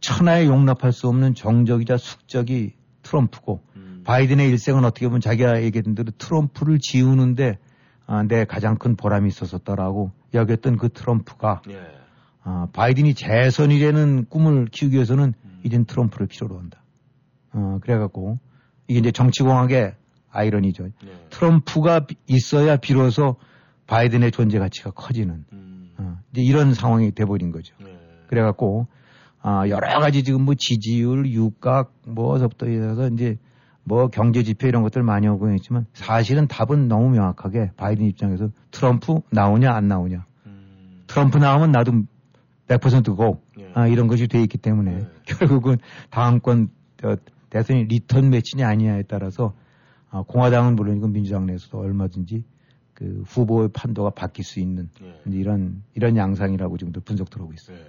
천하에 용납할 수 없는 정적이자 숙적이 트럼프고 음. 바이든의 일생은 어떻게 보면 자기가 얘기했던 대로 트럼프를 지우는데 아, 내 가장 큰 보람이 있었었다라고 여겼던 그 트럼프가 예. 아, 바이든이 재선이라는 꿈을 키우기 위해서는 음. 이젠 트럼프를 필요로 한다. 어, 그래갖고 이게 이제 정치공학의 아이러니죠. 네. 트럼프가 비- 있어야 비로소 바이든의 존재 가치가 커지는 음. 어, 이제 이런 상황이 돼버린 거죠. 네. 그래갖고 아, 여러 가지 지금 뭐 지지율, 유가 뭐서부터 해서 이제 뭐 경제 지표 이런 것들 많이 오고 있지만 사실은 답은 너무 명확하게 바이든 입장에서 트럼프 나오냐 안 나오냐 음. 트럼프 나오면 나도 100%고 예. 아, 이런 것이 돼 있기 때문에 네. 결국은 다음 권 어, 대선이 리턴 매치냐 아니냐에 따라서 아, 공화당은 물론이고 민주당 내에서도 얼마든지 그 후보의 판도가 바뀔 수 있는 예. 이런 이런 양상이라고 지금도 분석 들어오고 있어요. 네.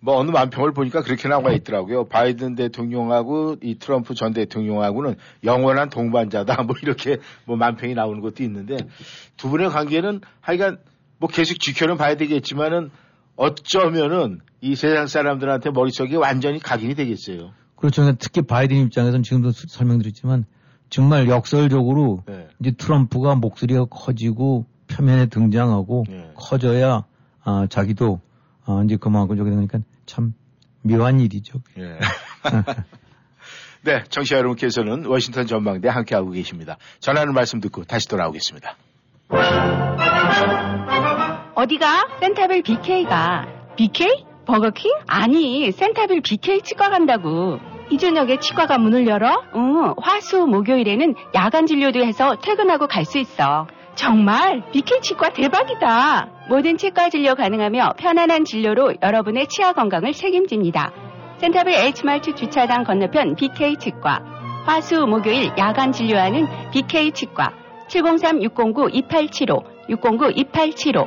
뭐 어느 만평을 보니까 그렇게 나와 있더라고요. 바이든 대통령하고 이 트럼프 전 대통령하고는 영원한 동반자다. 뭐 이렇게 뭐 만평이 나오는 것도 있는데 두 분의 관계는 하여간 뭐 계속 지켜는 봐야 되겠지만은 어쩌면은 이 세상 사람들한테 머릿속에 완전히 각인이 되겠어요. 그렇죠. 특히 바이든 입장에서는 지금도 수- 설명드렸지만 정말 역설적으로 네. 이제 트럼프가 목소리가 커지고 표면에 등장하고 네. 커져야 아, 자기도 아, 이제 그만큼 저기 되니까 참 묘한 일이죠. 예. 네, 청취자 여러분께서는 워싱턴 전망대 함께하고 계십니다. 전하는 말씀 듣고 다시 돌아오겠습니다. 어디가? 센타빌 BK가. BK? 버거킹? 아니, 센타빌 BK 치과 간다고. 이 저녁에 치과가 문을 열어? 응, 화수, 목요일에는 야간 진료도 해서 퇴근하고 갈 수 있어. 정말? BK 치과 대박이다. 모든 치과 진료 가능하며 편안한 진료로 여러분의 치아 건강을 책임집니다. 센타빌 H마트 주차장 건너편 BK 치과. 화수, 목요일 야간 진료하는 BK 치과. 703-609-2875, 609-2875.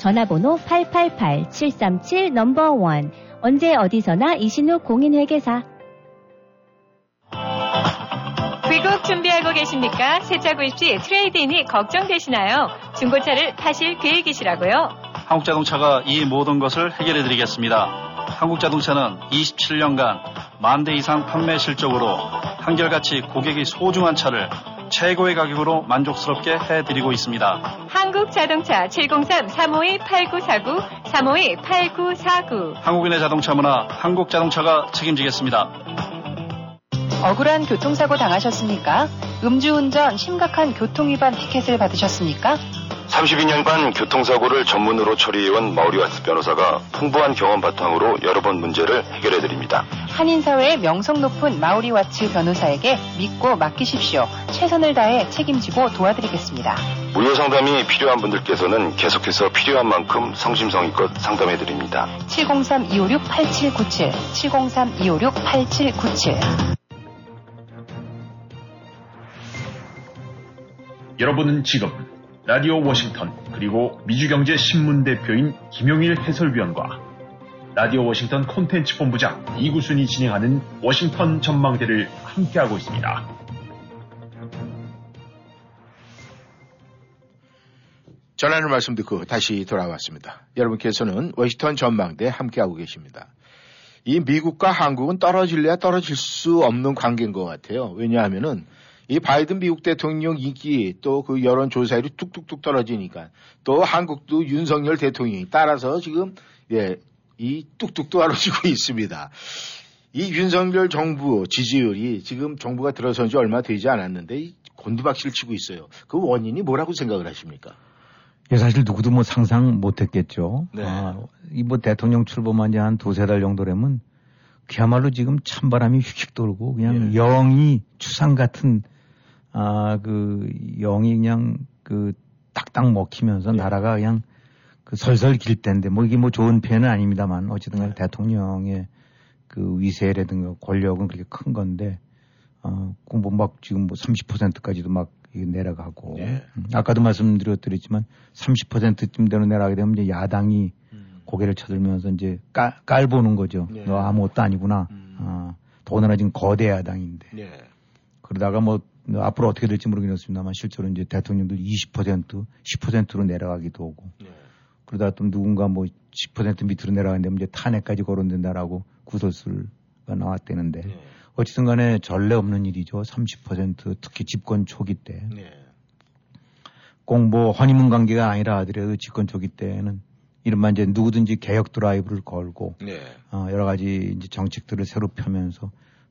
전화번호 888-737 number one 언제 어디서나 이신욱 공인회계사 귀국 준비하고 계십니까? 새 차 구입 시 trade-in이 걱정되시나요? 중고차를 파실 계획이시라고요? 한국자동차가 이 모든 것을 해결해 드리겠습니다. 한국자동차는 27년간 만 대 이상 판매 실적으로 한결같이 고객이 소중한 차를 최고의 가격으로 만족스럽게 해드리고 있습니다. 한국자동차 703-352-8949, 352-8949. 한국인의 자동차 문화 한국자동차가 책임지겠습니다. 억울한 교통사고 당하셨습니까? 음주운전 심각한 교통위반 티켓을 받으셨습니까? 32년간 교통사고를 전문으로 처리해온 마우리와스 변호사가 풍부한 경험 바탕으로 여러 번 문제를 해결해드립니다. 한인사회의 명성 높은 마우리 와츠 변호사에게 믿고 맡기십시오. 최선을 다해 책임지고 도와드리겠습니다. 무료 상담이 필요한 분들께서는 계속해서 필요한 만큼 성심성의껏 상담해드립니다. 703-256-8797, 703-256-8797. 여러분은 지금 라디오 워싱턴 그리고 미주경제 신문 대표인 김용일 해설위원과 라디오 워싱턴 콘텐츠 본부장 이구순이 진행하는 워싱턴 전망대를 함께하고 있습니다. 전하는 말씀 듣고 다시 돌아왔습니다. 여러분께서는 워싱턴 전망대 함께하고 계십니다. 이 미국과 한국은 떨어질래야 떨어질 수 없는 관계인 것 같아요. 왜냐하면은 이 바이든 미국 대통령 인기 또 그 여론조사율이 뚝뚝뚝 떨어지니까 또 한국도 윤석열 대통령이 따라서 지금 예, 이 뚝뚝 떨어지고 있습니다. 이 윤석열 정부 지지율이 지금 정부가 들어선 지 얼마 되지 않았는데 이 곤두박질 치고 있어요. 그 원인이 뭐라고 생각을 하십니까? 예, 사실 누구도 뭐 상상 못 했겠죠. 네. 아, 이뭐 대통령 출범한 지 한 두세 달 정도라면 그야말로 지금 찬바람이 휙휙 돌고 그냥 예. 영이 추상 같은 아, 그 영이 그냥 그 딱딱 먹히면서 예. 나라가 그냥 그 설설 길 텐데 뭐 이게 뭐 좋은 표현은 아닙니다만 어쨌든 네. 대통령의 그 위세라든가 권력은 그렇게 큰 건데 어, 뭐막 지금 뭐 30%까지도 막 내려가고 예. 음, 아까도 말씀드렸더랬지만 30%쯤 되는 내려가게 되면 이제 야당이 음. 고개를 쳐들면서 이제 깔, 깔 보는 거죠. 예. 너 아무것도 아니구나. 음. 아, 더군다나 지금 거대 야당인데. 네. 그러다가 뭐 앞으로 어떻게 될지 모르겠습니다만 실제로 이제 대통령도 20% 10%로 내려가기도 하고 네. 그러다 또 누군가 뭐 10% 밑으로 내려가는데 이제 탄핵까지 거론된다라고 구설수가 나왔대는데 네. 어쨌든 간에 전례 없는 일이죠. 30% 특히 집권 초기 때. 네. 꼭뭐 허니문 관계가 아니라 하더라도 집권 초기 때는 이른바 이제 누구든지 개혁 드라이브를 걸고 네. 어, 여러 가지 이제 정책들을 새로 펴면서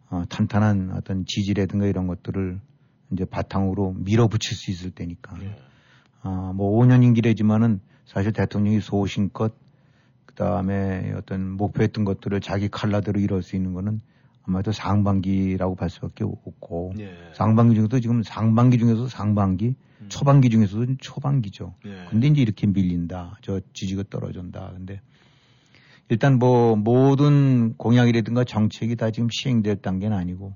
어, 탄탄한 어떤 지지라든가 이런 것들을 이제 바탕으로 밀어붙일 수 있을 때니까. 네. 어, 뭐 5년 임기래지만은 사실 대통령이 소신껏 그 다음에 어떤 목표했던 것들을 자기 칼라대로 이룰 수 있는 거는 아마도 상반기라고 볼 수밖에 없고 네. 상반기 중에도 지금 상반기 중에서 상반기 음. 초반기 중에서도 초반기죠. 네. 근데 이제 이렇게 밀린다. 저 지지가 떨어진다. 근데 일단 뭐 모든 공약이라든가 정책이 다 지금 시행될 단계는 아니고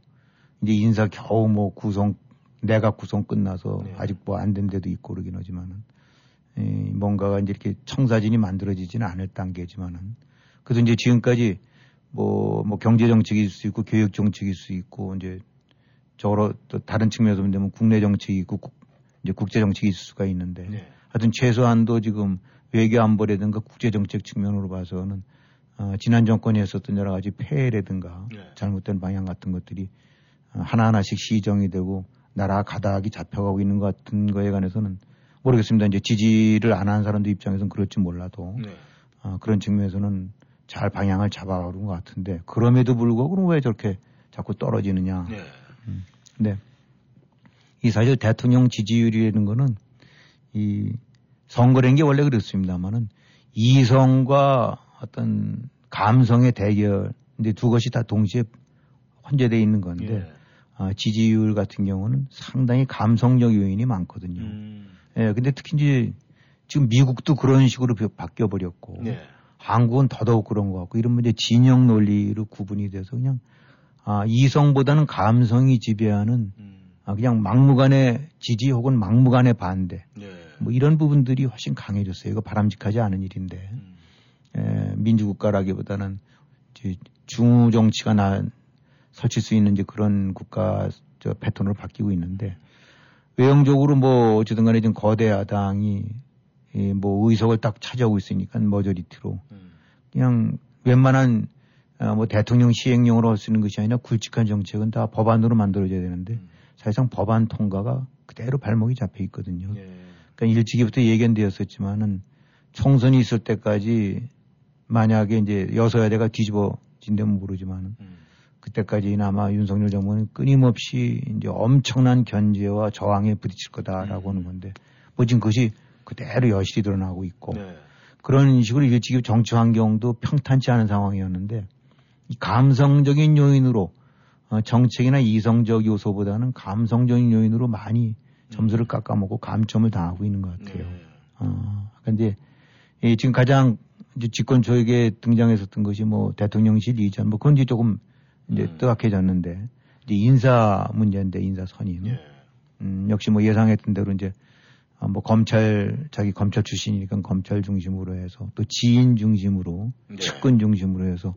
이제 인사 겨우 뭐 구성 내각 구성 끝나서 네. 아직 뭐 안 된 데도 있고 그러긴 하지만은 에, 뭔가가 이제 이렇게 청사진이 만들어지지는 않을 단계지만은 그래도 이제 지금까지 뭐, 뭐 경제 정책일 수 있고 교육 정책일 수 있고 이제 저로 또 다른 측면에서 보면 국내 정책이 있고 국- 이제 국제 정책이 있을 수가 있는데 네. 하여튼 최소한도 지금 외교 안보라든가 국제 정책 측면으로 봐서는 어, 지난 정권이 했었던 여러 가지 폐해라든가 네. 잘못된 방향 같은 것들이 어, 하나하나씩 시정이 되고 나라 가닥이 잡혀가고 있는 것 같은 거에 관해서는 모르겠습니다. 이제 지지를 안 하는 사람들 입장에서는 그럴지 몰라도 네. 어, 그런 측면에서는 잘 방향을 잡아가는 것 같은데 그럼에도 불구하고 그럼 왜 저렇게 자꾸 떨어지느냐. 네. 네. 이 사실 대통령 지지율이라는 거는 이 선거라는 게 원래 그렇습니다만은 이성과 어떤 감성의 대결, 근데 두 것이 다 동시에 혼재되어 있는 건데 예. 아, 지지율 같은 경우는 상당히 감성적 요인이 많거든요. 음. 예, 근데 특히 이제 지금 미국도 그런 식으로 바뀌어 버렸고 네. 한국은 더더욱 그런 것 같고 이런 문제 진영 논리로 구분이 돼서 그냥 아, 이성보다는 감성이 지배하는 음. 아, 그냥 막무가내 지지 혹은 막무가내 반대 네. 뭐 이런 부분들이 훨씬 강해졌어요. 이거 바람직하지 않은 일인데 음. 에, 민주국가라기보다는 이제 중우 정치가 나 설칠 수 있는 이제 그런 국가 저 패턴으로 바뀌고 있는데 외형적으로 뭐 어쨌든 간에 지금 거대 야당이 이뭐 의석을 딱 차지하고 있으니까 머저리티로 음. 그냥 웬만한 아, 뭐 대통령 시행령으로 할 수 있는 것이 아니라 굵직한 정책은 다 법안으로 만들어져야 되는데 음. 사실상 법안 통과가 그대로 발목이 잡혀 있거든요. 예. 그러니까 일찍이부터 예견되었었지만은 총선이 있을 때까지 만약에 이제 여서야 대가 뒤집어진다면 모르지만은 음. 그때까지는 아마 윤석열 정부는 끊임없이 이제 엄청난 견제와 저항에 부딪힐 거다라고 하는 건데 뭐 지금 그것이 그대로 여실히 드러나고 있고 네. 그런 식으로 일찍이 정치 환경도 평탄치 않은 상황이었는데 이 감성적인 요인으로 어, 정책이나 이성적 요소보다는 감성적인 요인으로 많이 점수를 깎아먹고 감점을 당하고 있는 것 같아요. 네. 어, 근데 이 지금 가장 집권 조직에 등장했었던 것이 뭐 대통령실 이전 뭐 그건 이제 조금 이제 음. 뜨악해졌는데 이제 인사 문제인데 인사 선임. 예. 음, 역시 뭐 예상했던 대로 이제 아, 뭐 검찰 자기 검찰 출신이니까 검찰 중심으로 해서 또 지인 중심으로 네. 측근 중심으로 해서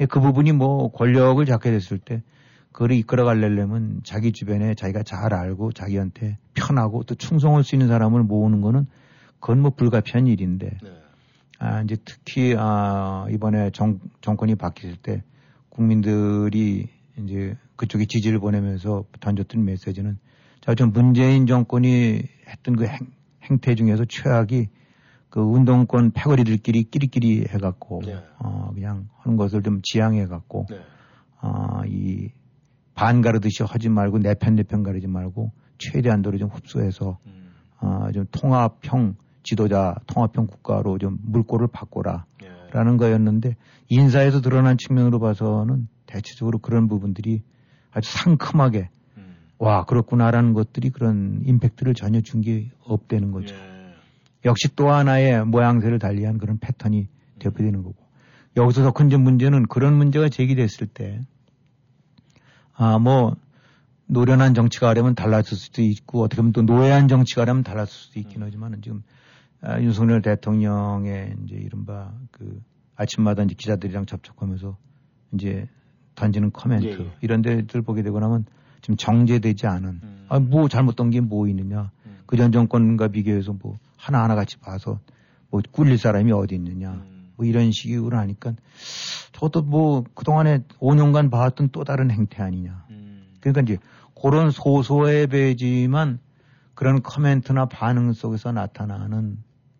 예, 그 부분이 뭐 권력을 잡게 됐을 때 그를 이끌어 가려면 자기 주변에 자기가 잘 알고 자기한테 편하고 또 충성할 수 있는 사람을 모으는 거는 그건 뭐 불가피한 일인데 네. 아 이제 특히 아 이번에 정 정권이 바뀌었을 때 국민들이 이제 그쪽에 지지를 보내면서 던졌던 메시지는 자, 전 문재인 정권이 했던 그 행, 행태 중에서 최악이 그 운동권 패거리들끼리 끼리끼리 해갖고 네. 어 그냥 하는 것을 좀 지양해갖고 네. 어 이 반 가르듯이 하지 말고 내 편 내 편 가르지 말고 최대한도로 좀 흡수해서 음. 어, 좀 통합형 지도자, 통합형 국가로 좀 물꼬를 바꿔라. 예. 라는 거였는데 인사에서 드러난 측면으로 봐서는 대체적으로 그런 부분들이 아주 상큼하게 음. 와 그렇구나라는 것들이 그런 임팩트를 전혀 준 게 없다는 거죠. 예. 역시 또 하나의 모양새를 달리한 그런 패턴이 대표되는 거고 여기서 더 큰 문제는 그런 문제가 제기됐을 때 아 뭐 노련한 정치가 하려면 달랐을 수도 있고 어떻게 보면 또 노예한 정치가 하려면 달랐을 수도 있긴 하지만은 지금 아, 윤석열 대통령의 이제 이른바 그 아침마다 이제 기자들이랑 접촉하면서 이제 던지는 코멘트 예, 예. 이런 데들 보게 되고 나면 지금 정제되지 않은 음. 아, 뭐 잘못된 게 뭐 있느냐 음. 그전 정권과 비교해서 뭐 하나하나 같이 봐서 뭐 꿀릴 사람이 어디 있느냐 음. 뭐 이런 식으로 하니까 저도 뭐 그동안에 5년간 봐왔던 또 다른 행태 아니냐 음. 그러니까 이제 그런 소소의 배지만 그런 코멘트나 반응 속에서 나타나는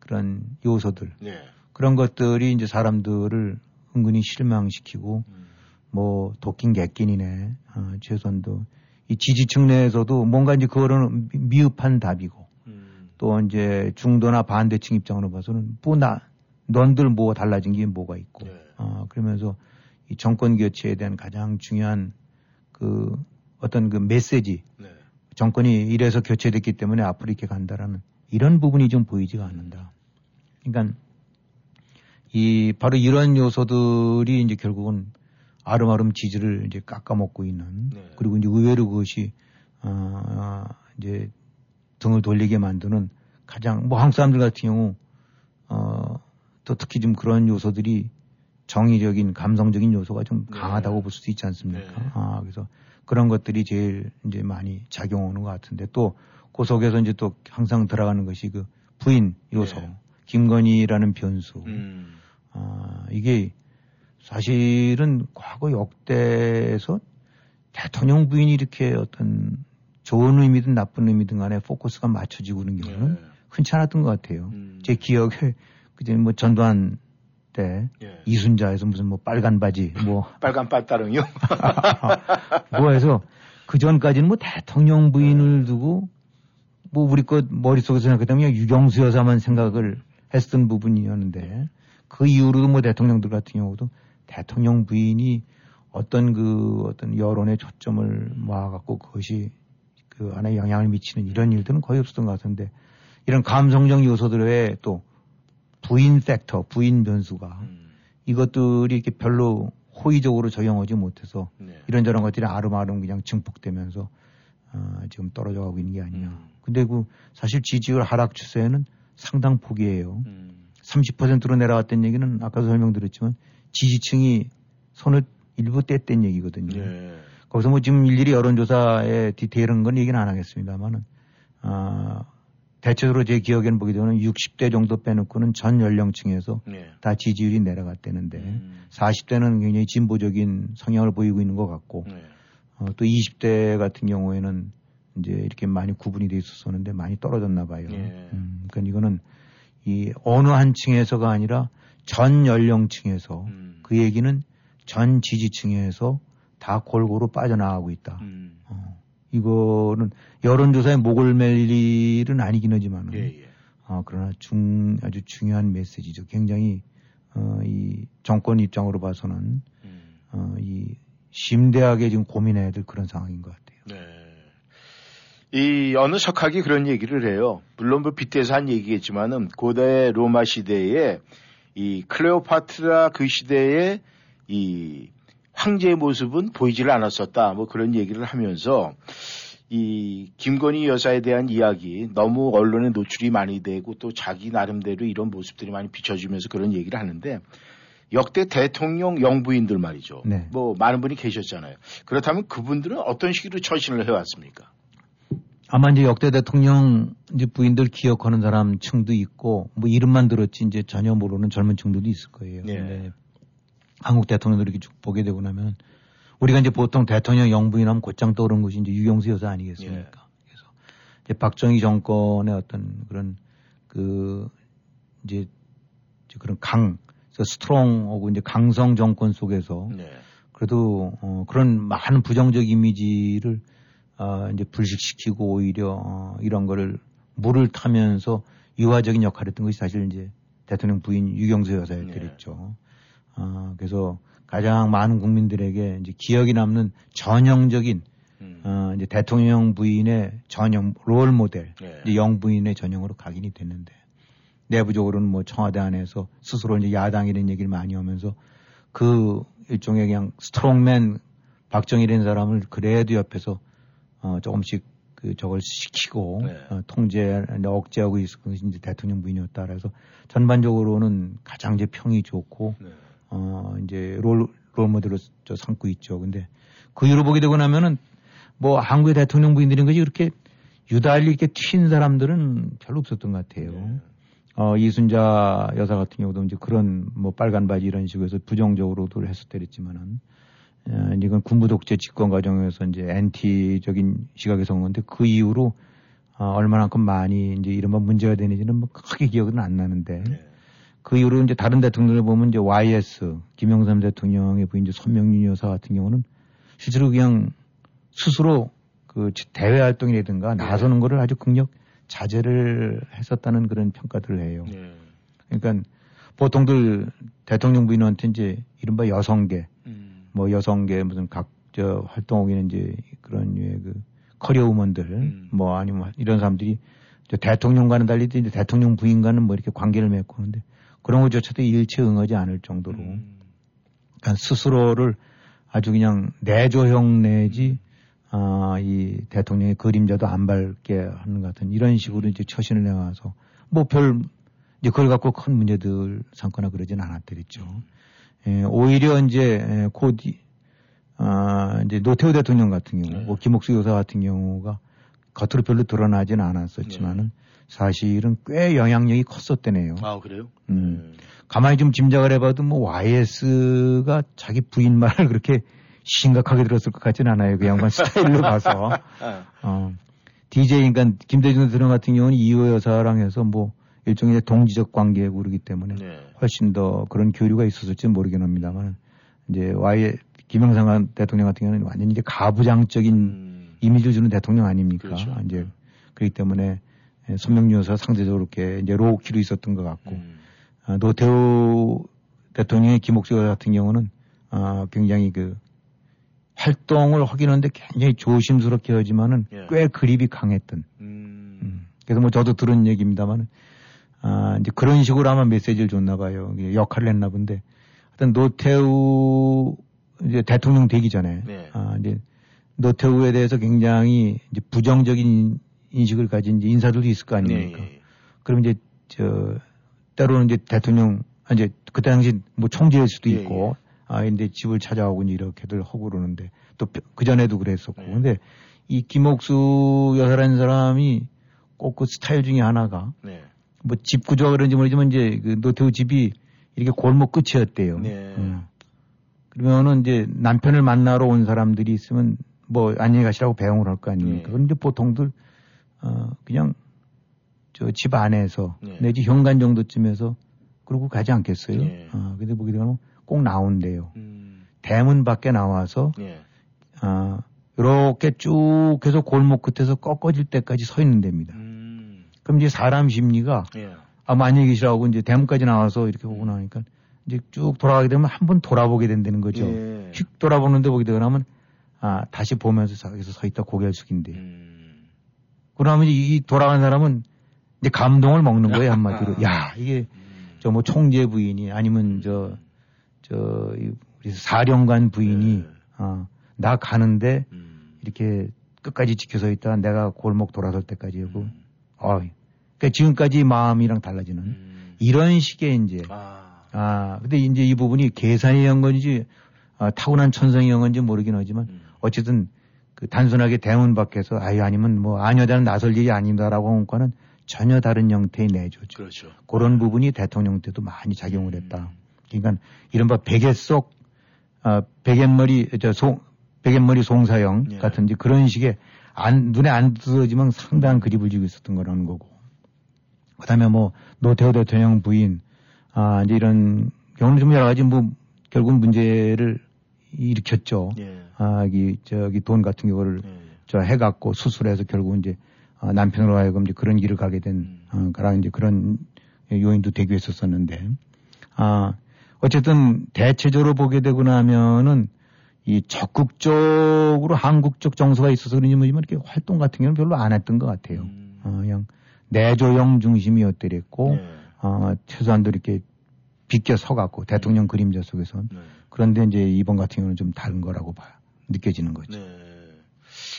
그런 요소들 네. 그런 것들이 이제 사람들을 은근히 실망시키고 음. 뭐 도끼인 객긴이네 어, 최선도 이 지지층 내에서도 뭔가 이제 그거는 미- 미흡한 답이고 음. 또 이제 중도나 반대층 입장으로 봐서는 뭐나 넌들 뭐 달라진 게 뭐가 있고 네. 어 그러면서 이 정권 교체에 대한 가장 중요한 그 어떤 그 메시지 네. 정권이 이래서 교체됐기 때문에 앞으로 이렇게 간다라는 이런 부분이 좀 보이지가 않는다. 그러니까 이 바로 이런 요소들이 이제 결국은 아름아름 지지를 이제 깎아먹고 있는 네. 그리고 이제 의외로 그것이 어, 어, 이제 등을 돌리게 만드는 가장 뭐 한국 사람들 같은 경우 어, 또 특히 좀 그런 요소들이 정의적인 감성적인 요소가 좀 네. 강하다고 볼 수도 있지 않습니까? 네. 아, 그래서 그런 것들이 제일 이제 많이 작용하는 것 같은데 또그 속에서 이제 또 항상 들어가는 것이 그 부인 요소, 네. 김건희라는 변수. 음. 아, 이게 사실은 과거 역대에서 대통령 부인이 이렇게 어떤 좋은 의미든 나쁜 의미든 간에 포커스가 맞춰지고 그런 경우는 네. 흔치 않았던 것 같아요. 음. 제 기억에 그제 뭐 전두환 때 예. 이순자에서 무슨 뭐 빨간 바지 뭐 빨간 빠따릉이요? 뭐 해서 그 전까지는 뭐 대통령 부인을 두고 뭐 우리 것 머릿속에서 생각했다면 유경수 여사만 생각을 했던 부분이었는데 그 이후로도 뭐 대통령들 같은 경우도 대통령 부인이 어떤 그 어떤 여론의 초점을 모아갖고 그것이 그 안에 영향을 미치는 이런 일들은 거의 없었던 것 같은데 이런 감성적 요소들의 또 부인 팩터, 부인 변수가 음. 이것들이 이렇게 별로 호의적으로 적용하지 못해서 네. 이런저런 것들이 아름아름 그냥 증폭되면서 어, 지금 떨어져 가고 있는 게 아니냐. 음. 근데 그 사실 지지율 하락 추세는 상당 폭이에요. 음. 30%로 내려왔던 얘기는 아까도 설명드렸지만 지지층이 손을 일부 뗐던 얘기거든요. 네. 거기서 뭐 지금 일일이 여론조사의 디테일한 건 얘기는 안 하겠습니다만은 아, 대체적으로 제 기억에는 보게 되면 60대 정도 빼놓고는 전 연령층에서 네. 다 지지율이 내려갔다는데 음. 40대는 굉장히 진보적인 성향을 보이고 있는 것 같고 네. 어, 또 20대 같은 경우에는 이제 이렇게 많이 구분이 돼 있었었는데 많이 떨어졌나 봐요. 예. 음, 그러니까 이거는 이 어느 한 층에서가 아니라 전 연령층에서 음. 그 얘기는 전 지지층에서 다 골고루 빠져나가고 있다. 음. 어, 이거는 여론조사에 목을 맬 일은 아니긴 하지만 예, 예. 어, 그러나 중, 아주 중요한 메시지죠. 굉장히, 어, 이 정권 입장으로 봐서는, 음. 어, 이 심대하게 지금 고민해야 될 그런 상황인 것 같아요. 네. 이 어느 석학이 그런 얘기를 해요. 물론 뭐 빗대서 한 얘기겠지만은 고대 로마 시대에 이 클레오파트라 그 시대에 이 황제의 모습은 보이질 않았었다. 뭐 그런 얘기를 하면서 이 김건희 여사에 대한 이야기 너무 언론에 노출이 많이 되고 또 자기 나름대로 이런 모습들이 많이 비춰지면서 그런 얘기를 하는데 역대 대통령 영부인들 말이죠. 네. 뭐 많은 분이 계셨잖아요. 그렇다면 그분들은 어떤 식으로 처신을 해왔습니까? 아마 이제 역대 대통령 이제 부인들 기억하는 사람 층도 있고, 뭐 이름만 들었지 이제 전혀 모르는 젊은 층들도 있을 거예요. 네. 근데 한국 대통령들 이렇게 쭉 보게 되고 나면 우리가 이제 보통 대통령 영부인 하면 곧장 떠오르는 것이 이제 유경수 여사 아니겠습니까? 예. 그래서 이제 박정희 정권의 어떤 그런 그 이제 그런 강, 스트롱하고 이제 강성 정권 속에서 네. 그래도 어, 그런 많은 부정적 이미지를 어, 이제 불식시키고 오히려 어, 이런 거를 물을 타면서 유화적인 역할을 했던 것이 사실 이제 대통령 부인 유경수 여사였더랬죠. 네. 어, 그래서 가장 많은 국민들에게 이제 기억이 남는 전형적인 음. 어, 이제 대통령 부인의 전형 롤 모델, 네. 이제 영 부인의 전형으로 각인이 됐는데 내부적으로는 뭐 청와대 안에서 스스로 이제 야당이라는 얘기를 많이 하면서 그 일종의 그냥 스트롱맨 박정희라는 사람을 그래도 옆에서 어, 조금씩 그 저걸 시키고 네. 어, 통제 억제하고 있을 것이 이제 대통령 부인이었다. 그래서 전반적으로는 가장 이제 평이 좋고 네. 어 이제 롤, 롤 모델로 저 삼고 있죠. 근데 그 이후로 보게 되고 나면은 뭐 한국의 대통령 부인들인 것이 그렇게 유달리 이렇게 튄 사람들은 별로 없었던 것 같아요. 네. 어, 이순자 여사 같은 경우도 이제 그런 뭐 빨간 바지 이런 식으로 해서 부정적으로도 했었더랬지만은 어, 이건 군부 독재 집권 과정에서 이제 엔티적인 시각에서 온 건데 그 이후로 어, 얼마나큼 많이 이제 이른바 문제가 되는지는 뭐 크게 기억은 안 나는데 네. 그 이후로 이제 다른 대통령을 보면 이제 YS 김영삼 대통령의 부인 이제 손명윤 여사 같은 경우는 실제로 그냥 스스로 그 대외 활동이라든가 네. 나서는 거를 아주 극력 자제를 했었다는 그런 평가들을 해요. 네. 그러니까 보통들 대통령 부인한테 이제 이른바 여성계 뭐 여성계 무슨 각저 활동하기는 이제 그런 류의 그 커리어 우먼들 음. 뭐 아니면 이런 사람들이 대통령과는 달리 이제 대통령 부인과는 뭐 이렇게 관계를 맺고 하는데 그런 것조차도 일체 응하지 않을 정도로 음. 그러니까 스스로를 아주 그냥 내조형 내지 아, 이 대통령의 그림자도 안 밟게 하는 것 같은 이런 식으로 이제 처신을 해와서 뭐 별 이제 그걸 갖고 큰 문제들 삼거나 그러진 않았더랬죠. 음. 예, 오히려 이제 예, 곧이 아, 이제 노태우 대통령 같은 경우, 네. 뭐 김옥수 여사 같은 경우가 겉으로 별로 드러나지는 않았었지만은 네. 사실은 꽤 영향력이 컸었대네요. 아 그래요? 음. 네. 가만히 좀 짐작을 해봐도 뭐 YS가 자기 부인 말을 그렇게 심각하게 들었을 것 같지는 않아요. 그 양반 스타일로 봐서. 네. 어. DJ 그러니까 김대중 대통령 같은 경우는 이호 여사랑 해서 뭐 일종의 동지적 관계고 그러기 때문에 네. 훨씬 더 그런 교류가 있었을지 모르긴 합니다만 이제 Y 김영삼 대통령 같은 경우는 완전히 이제 가부장적인 음. 이미지를 주는 대통령 아닙니까? 그렇죠. 이제 그렇기 때문에 손명순 여사 상대적으로 이렇게 이제 low-key로 있었던 것 같고 음. 아, 노태우 대통령의 김옥숙 여사 같은 경우는 아, 굉장히 그 활동을 하기는데 굉장히 조심스럽게 하지만은 예. 꽤 grip이 강했던. 음. 음. 그래서 뭐 저도 들은 얘기입니다만은 아, 이제 그런 식으로 아마 메시지를 줬나 봐요. 역할을 했나 본데. 하여튼 노태우 이제 대통령 되기 전에 네. 아, 이제 노태우에 대해서 굉장히 이제 부정적인 인식을 가진 이제 인사들도 있을 거 아닙니까? 네. 그럼 이제 저 때로는 이제 대통령 아, 이제 그때 당시 뭐 총재일 수도 예, 있고 예. 아 근데 집을 찾아오고 이렇게들 하고 그러는데 또 그 전에도 그랬었고 네. 근데 이 김옥수 여사라는 사람이 꼭 그 스타일 중에 하나가 네. 뭐 집 구조가 그런지 모르지만 이제 그 노태우 집이 이렇게 골목 끝이었대요. 네. 음. 그러면은 이제 남편을 만나러 온 사람들이 있으면 뭐 안녕히 가시라고 배웅을 할 거 아닙니까? 네. 그런데 보통들 어 그냥 저 집 안에서 네. 내지 현관 정도쯤에서 그러고 가지 않겠어요? 네. 어, 근데 보게 되면 꼭 나온대요. 음. 대문 밖에 나와서 네. 어, 이렇게 쭉 해서 골목 끝에서 꺾어질 때까지 서 있는 데입니다. 음. 그럼 이제 사람 심리가 예. 아, 만약에 계시라고 이제 대문까지 나와서 이렇게 보고 나니까 이제 쭉 돌아가게 되면 한 번 돌아보게 된다는 거죠. 예. 휙 돌아보는데 보게 되고 나면 아, 다시 보면서 여기서 서 있다 고개를 숙인대. 음. 그러면 이 돌아간 사람은 이제 감동을 먹는 거예요, 한마디로. 아. 야, 이게 음. 저뭐 총재 부인이 아니면 저, 저, 우리 사령관 부인이 네. 어, 나 가는데 음. 이렇게 끝까지 지켜서 있다 내가 골목 돌아설 때까지 하고, 음. 어, 그러니까 지금까지 마음이랑 달라지는 음. 이런 식의 이제 아. 아 근데 이제 이 부분이 계산이 한 건지 아, 타고난 천성이 한 건지 모르긴 하지만 음. 어쨌든 그 단순하게 대문 밖에서 아유 아니면 뭐 아녀다는 나설 일이 아닙니다라고 한 것과는 전혀 다른 형태의 내조죠. 그렇죠. 그런 음. 부분이 대통령 때도 많이 작용을 했다. 그러니까 이른바 베개 속 아, 베갯머리 저송 베갯머리 송사형 예. 같은 이 그런 식의 안 눈에 안 들어지면 상당한 그립을 지고 있었던 거라는 거고. 그다음에 뭐 노태우 대통령 부인 아 이제 이런 경우는 좀 여러 가지 뭐 결국 문제를 일으켰죠. 예. 아, 이, 저기 돈 같은 경우를 예. 저 해갖고 수술해서 결국 이제 어, 남편으로 하여금 이제 그런 길을 가게 된, 음. 어, 그런 이제 그런 요인도 되고 있었었는데, 아, 어쨌든 대체적으로 보게 되고 나면은 이 적극적으로 한국 쪽 정서가 있어서 그런지 뭐지 이렇게 활동 같은 경우는 별로 안 했던 것 같아요. 음. 어, 그냥 내조형 중심이었더랬고, 예. 어, 최소한도 이렇게 비껴 서갖고 대통령 그림자 속에선 네. 그런데 이제 이번 같은 경우는 좀 다른 거라고 봐요. 느껴지는 거죠. 네.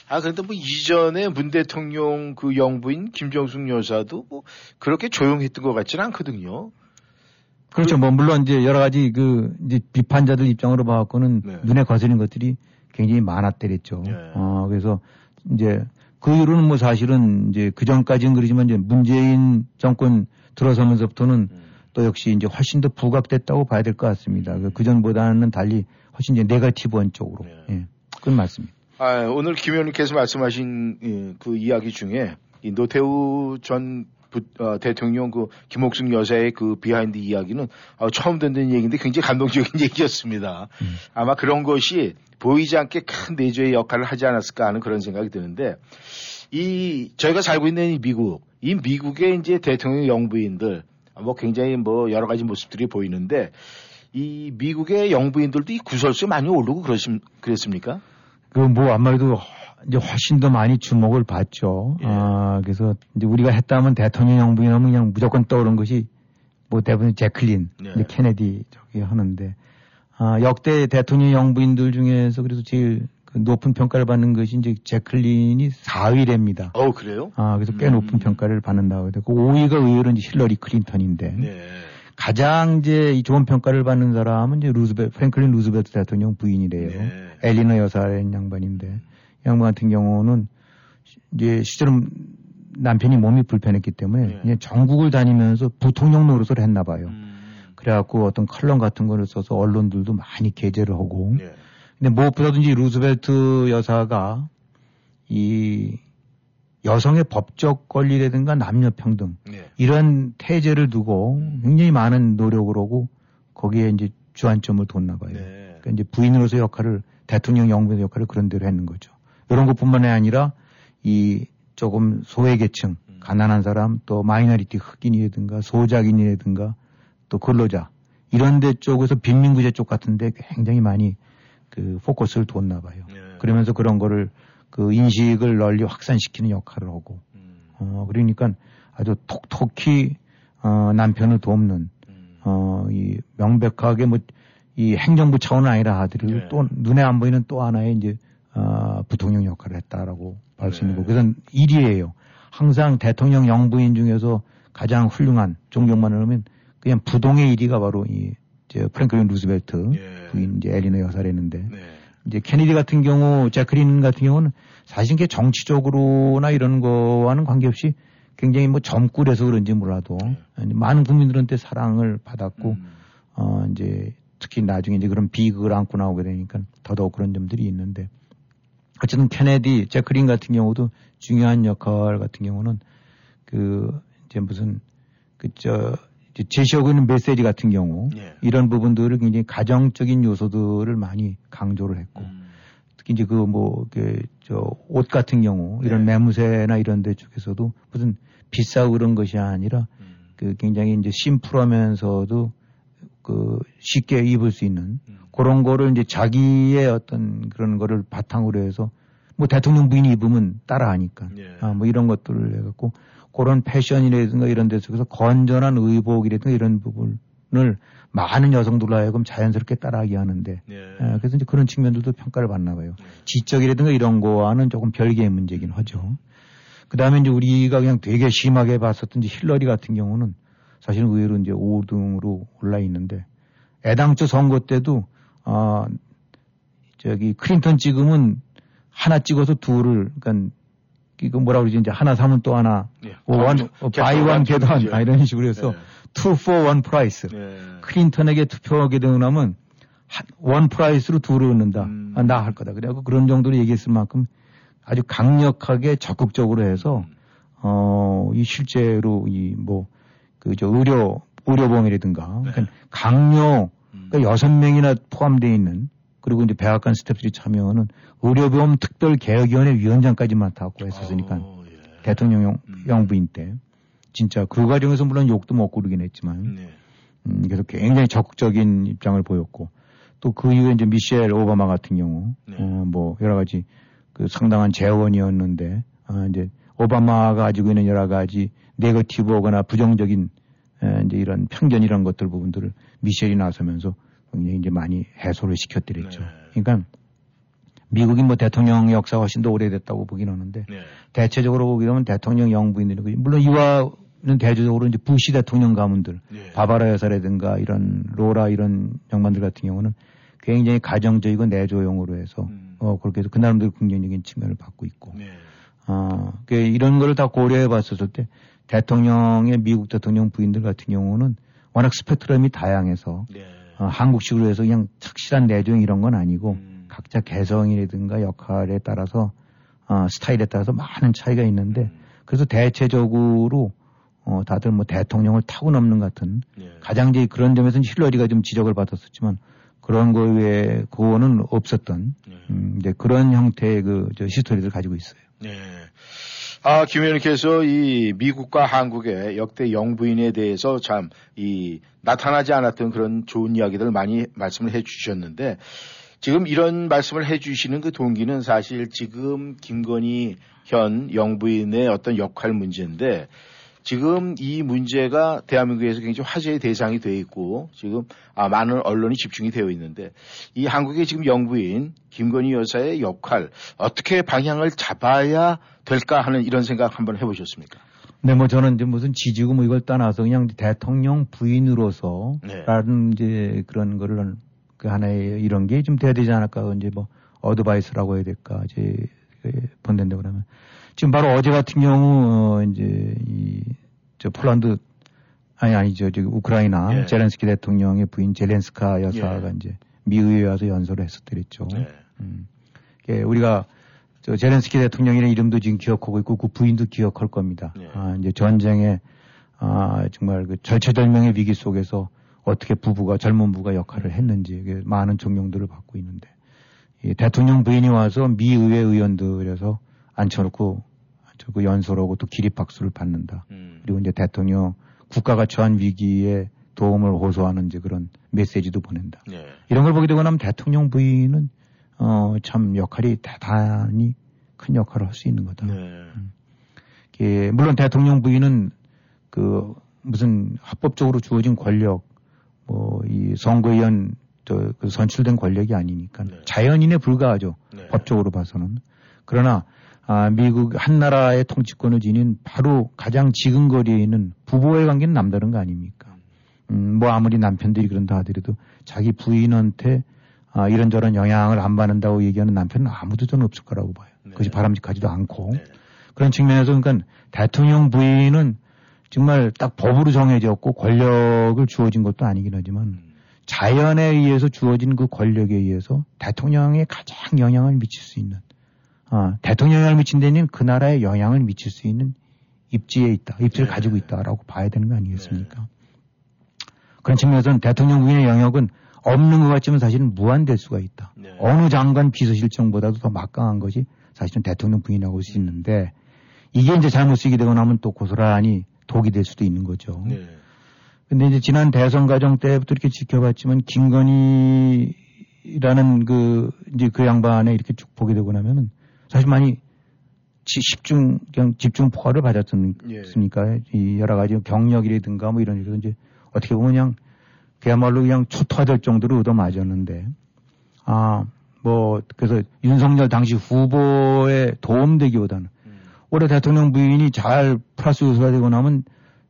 아, 그런데 뭐 이전에 문 대통령 그 영부인 김정숙 여사도 뭐 그렇게 조용했던 것 같지는 않거든요. 그렇죠. 뭐 물론 이제 여러 가지 그 이제 비판자들 입장으로 봐갖고는 네. 눈에 거슬린 것들이 굉장히 많았더랬죠. 네. 어 그래서 이제 그 이후로는 뭐 사실은 이제 그 전까지는 그러지만 이제 문재인 정권 들어서면서부터는 음. 또 역시 이제 훨씬 더 부각됐다고 봐야 될 것 같습니다. 그 전보다는 달리 훨씬 이제 네거티브한 쪽으로. 네. 예. 그건 맞습니다. 아, 오늘 김 의원님께서 말씀하신 예, 그 이야기 중에 이 노태우 전 부- 어, 대통령 그 김옥숙 여사의 그 behind 이야기는 어, 처음 듣는 얘기인데 굉장히 감동적인 얘기였습니다. 아마 그런 것이 보이지 않게 큰 내조의 역할을 하지 않았을까 하는 그런 생각이 드는데 이 저희가 살고 있는 이 미국 이 미국의 이제 대통령 영부인들 뭐 굉장히 뭐 여러 가지 모습들이 보이는데 이 미국의 영부인들도 이 구설수에 많이 오르고 그러심 그랬습니까? 그 뭐 아무래도 이제 훨씬 더 많이 주목을 받죠. 예. 아 그래서 이제 우리가 했다면 대통령 영부인 하면 그냥 무조건 떠오른 것이 뭐 대부분 재클린, 네. 이제 케네디 저기 하는데 아 역대 대통령 영부인들 중에서 그래도 제일 그 높은 평가를 받는 것이 이제 재클린이 4위랍니다. 어 그래요? 아 그래서 꽤 음. 높은 평가를 받는다고. 그 5위가 의외로 이제 힐러리 클린턴인데 네. 가장 이제 이 좋은 평가를 받는 사람은 이제 루즈벨 프랭클린 루즈벨트 대통령 부인이래요. 네. 엘리너 여사라는 양반인데 이 양반 같은 경우는 시- 이제 실제로 남편이 몸이 불편했기 때문에 네. 그냥 전국을 다니면서 부통령 노릇을 했나 봐요. 음. 그래갖고 어떤 컬럼 같은 거를 써서 언론들도 많이 게재를 하고 네. 근데 무엇보다도 이제 루즈벨트 여사가 이 여성의 법적 권리라든가 남녀 평등 네. 이런 태제를 두고 굉장히 많은 노력을 하고 거기에 이제 주안점을 뒀나 봐요. 네. 그러니까 이제 부인으로서 역할을 대통령 영부의 역할을 그런 대로 했는 거죠. 이런 것뿐만이 아니라 이 조금 소외 계층, 가난한 사람, 또 마이너리티 흑인이라든가 소작인이라든가 또 근로자 이런 데 쪽에서 빈민구제 쪽 같은데 굉장히 많이 그 포커스를 뒀나 봐요. 네. 그러면서 그런 거를 그 인식을 널리 확산시키는 역할을 하고 음. 어 그러니까 아주 톡톡히 어 남편을 돕는 음. 어이 명백하게 뭐 이 행정부 차원은 아니라 하더라도 네. 또 눈에 안 보이는 또 하나의 이제 어 부통령 역할을 했다라고 볼 수 있는 네. 그래서 일이에요. 항상 대통령 영부인 중에서 가장 훌륭한 존경만을 하면 그냥 부동의 1위가 바로 이저 프랭클린 루즈벨트 예. 부인 이제 에리너 여사랬는데 네. 이제 케네디 같은 경우, 제크린 같은 경우는 사실 이게 정치적으로나 이런 거와는 관계없이 굉장히 뭐 젊고래서 그런지 몰라도 아니, 많은 국민들한테 사랑을 받았고 음. 어 이제 특히 나중에 이제 그런 비극을 안고 나오게 되니까 더더욱 그런 점들이 있는데 어쨌든 케네디, 제크린 같은 경우도 중요한 역할 같은 경우는 그 이제 무슨 그저 제시하고 있는 메시지 같은 경우 예. 이런 부분들을 굉장히 가정적인 요소들을 많이 강조를 했고 음. 특히 이제 그 뭐 그 저 옷 같은 경우 이런 네. 매무새나 이런 데 쪽에서도 무슨 비싸고 그런 것이 아니라 음. 그 굉장히 이제 심플하면서도 그 쉽게 입을 수 있는 음. 그런 거를 이제 자기의 어떤 그런 거를 바탕으로 해서 뭐 대통령 부인이 입으면 따라하니까 예. 아, 뭐 이런 것들을 해갖고 그런 패션이라든가 이런 데서 건전한 의복이라든가 이런 부분을 많은 여성들로 하여금 자연스럽게 따라하게 하는데 예. 아, 그래서 이제 그런 측면들도 평가를 받나 봐요. 지적이라든가 이런 거와는 조금 별개의 문제긴 하죠. 그 다음에 이제 우리가 그냥 되게 심하게 봤었던 이제 힐러리 같은 경우는 사실은 의외로 이제 5등으로 올라 있는데 애당초 선거 때도 아 저기 클린턴 찍으면 하나 찍어서 둘을 그러니까 이거 뭐라 그러지 이제 하나 사면 또 하나 예. one 어, buy one get one 이런 식으로 해서 네. two for one price 네. 클린턴에게 투표하게 되고 나면 한- one price로 둘을 얻는다. 음. 아, 나할 거다. 그래갖고 그런 정도로 얘기했을 만큼 아주 강력하게 적극적으로 해서 음. 어, 이 실제로 이 뭐 그 저 의료 의료보험이라든가 네. 그러니까 강요 음. 그러니까 여섯 명이나 포함되어 있는 그리고 이제 백악관 스태프들이 참여하는 의료보험 특별개혁위원회 위원장까지 맡았고 했었으니까 어, 예. 대통령 음. 영부인 때 진짜 그 과정에서 물론 욕도 먹고 그러긴 했지만 네. 음, 그래서 굉장히 적극적인 입장을 보였고 또 그 이후에 이제 미셸 오바마 같은 경우 네. 어, 뭐 여러 가지 그 상당한 재원이었는데 아, 이제 오바마가 가지고 있는 여러 가지 네거티브거나 부정적인 에, 이제 이런 편견 이런 것들 부분들을 미셸이 나서면서 굉장히 이제 많이 해소를 시켰더랬죠. 네. 그러니까 미국이 뭐 대통령 역사가 훨씬 더 오래됐다고 보긴 하는데 네. 대체적으로 보게 되면 대통령 영부인들이 그- 물론 이와는 대조적으로 이제 부시 대통령 가문들 네. 바바라 여사라든가 이런 로라 이런 양반들 같은 경우는 굉장히 가정적이고 내조용으로 해서 음. 어 그렇게 해서 그 나름대로 긍정적인 측면을 받고 있고 네. 아, 그 이런 거를 다 고려해 봤었을 때 대통령의 미국 대통령 부인들 같은 경우는 워낙 스펙트럼이 다양해서 네. 어, 한국식으로 해서 그냥 착실한 내조용 이런 건 아니고 음. 각자 개성이라든가 역할에 따라서 어, 스타일에 따라서 많은 차이가 있는데 음. 그래서 대체적으로 어, 다들 뭐 대통령을 타고 넘는 같은 네. 가장 이제 그런 점에서는 힐러리가 좀 지적을 받았었지만 그런 거 외에 그거는 없었던 네. 음, 이제 그런 형태의 그 저 히스토리를 가지고 있어요. 네. 아, 김 의원님께서 이 미국과 한국의 역대 영부인에 대해서 참 이 나타나지 않았던 그런 좋은 이야기들을 많이 말씀을 해 주셨는데 지금 이런 말씀을 해 주시는 그 동기는 사실 지금 김건희 현 영부인의 어떤 역할 문제인데 지금 이 문제가 대한민국에서 굉장히 화제의 대상이 되어 있고 지금 아, 많은 언론이 집중이 되어 있는데 이 한국의 지금 영부인 김건희 여사의 역할 어떻게 방향을 잡아야 될까 하는 이런 생각 한번 해보셨습니까? 네, 뭐 저는 이제 무슨 지지고 뭐 이걸 떠나서 그냥 대통령 부인으로서 네. 라는 이제 그런 거를 그 하나의 이런 게 좀 돼야 되지 않을까 이제 뭐 어드바이스라고 해야 될까 이제 본댄다 그러면 지금 바로 어제 같은 경우 어 이제 이 저 폴란드 아니 아니죠 저기 우크라이나 예. 제렌스키 대통령의 부인 젤렌스카 여사가 예. 이제 미의회에 와서 연설을 했었더랬죠. 네. 음. 예, 우리가 저 제렌스키 대통령이라는 이름도 지금 기억하고 있고 그 부인도 기억할 겁니다. 네. 아, 이제 전쟁에 아, 정말 그 절체절명의 위기 속에서 어떻게 부부가 젊은 부부가 역할을 했는지 많은 존경들을 받고 있는데 이 대통령 부인이 와서 미 의회 의원들에서 앉혀놓고 저 그 연설하고 또 기립박수를 받는다. 음. 그리고 이제 대통령 국가가 처한 위기에 도움을 호소하는 이제 그런 메시지도 보낸다. 네. 이런 걸 보게 되고 나면 대통령 부인은 어, 참 역할이 대단히 큰 역할을 할 수 있는 거다. 네. 예, 물론 대통령 부인은 그 무슨 합법적으로 주어진 권력, 뭐 이 선거위원 저, 그 선출된 권력이 아니니까 네. 자연인에 불과하죠. 네. 법적으로 봐서는. 그러나 아, 미국 한 나라의 통치권을 지닌 바로 가장 지근거리에 있는 부부의 관계는 남다른 거 아닙니까? 음, 뭐 아무리 남편들이 그런다 하더라도 자기 부인한테 아, 이런저런 영향을 안 받는다고 얘기하는 남편은 아무도 저는 없을 거라고 봐요. 네. 그것이 바람직하지도 않고. 네. 그런 측면에서 그러니까 대통령 부인은 정말 딱 법으로 정해졌고 권력을 주어진 것도 아니긴 하지만 음. 자연에 의해서 주어진 그 권력에 의해서 대통령에 가장 영향을 미칠 수 있는 아, 대통령에 영향을 미친 데는 그 나라에 영향을 미칠 수 있는 입지에 있다. 입지를 네. 가지고 있다라고 봐야 되는 거 아니겠습니까? 그런 측면에서는 대통령 부인의 영역은 없는 것 같지만 사실은 무한될 수가 있다. 네. 어느 장관 비서실장보다도 더 막강한 것이 사실은 대통령 부인하고 볼수 있는데 이게 이제 잘못 쓰게 되고 나면 또 고스란히 독이 될 수도 있는 거죠. 네. 근데 이제 지난 대선 과정 때부터 이렇게 지켜봤지만 김건희라는 그 이제 그 양반에 이렇게 쭉 보게 되고 나면은 사실 많이 지- 집중 그냥 집중 포화를 받았습니까? 이 여러 가지 경력이라든가 뭐 이런 식으로 이제 어떻게 보면 그냥 그야말로 그냥 초토화될 정도로 얻어맞았는데 아 뭐 그래서 윤석열 당시 후보에 도움되기보다는 올해 대통령 부인이 잘 플러스 요소가 되고 나면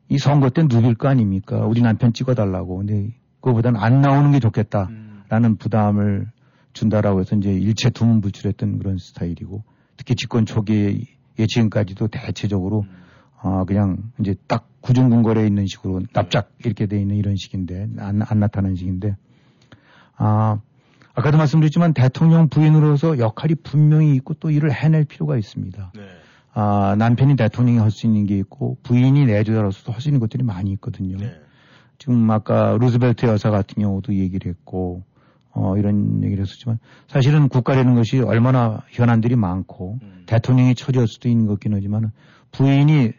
이 선거 때 누빌 거 아닙니까? 우리 남편 찍어달라고. 근데 그거보다는 안 나오는 게 좋겠다라는 부담을 준다라고 해서 이제 일체 두문불출했던 그런 스타일이고 특히 집권 초기에 예 지금까지도 대체적으로 아 그냥 이제 딱 구중궁궐에 있는 식으로 납작 이렇게 돼 있는 이런 식인데 안, 안 나타나는 식인데 아 아까도 말씀드렸지만 대통령 부인으로서 역할이 분명히 있고 또 일을 해낼 필요가 있습니다. 네. 아, 남편이 대통령이 할 수 있는 게 있고 부인이 내조자로서 할수 있는 것들이 많이 있거든요. 네. 지금 아까 루즈벨트 여사 같은 경우도 얘기를 했고 어, 이런 얘기를 했었지만 사실은 국가라는 것이 얼마나 현안들이 많고 음. 대통령이 처리할 수도 있는 것긴 하지만 부인이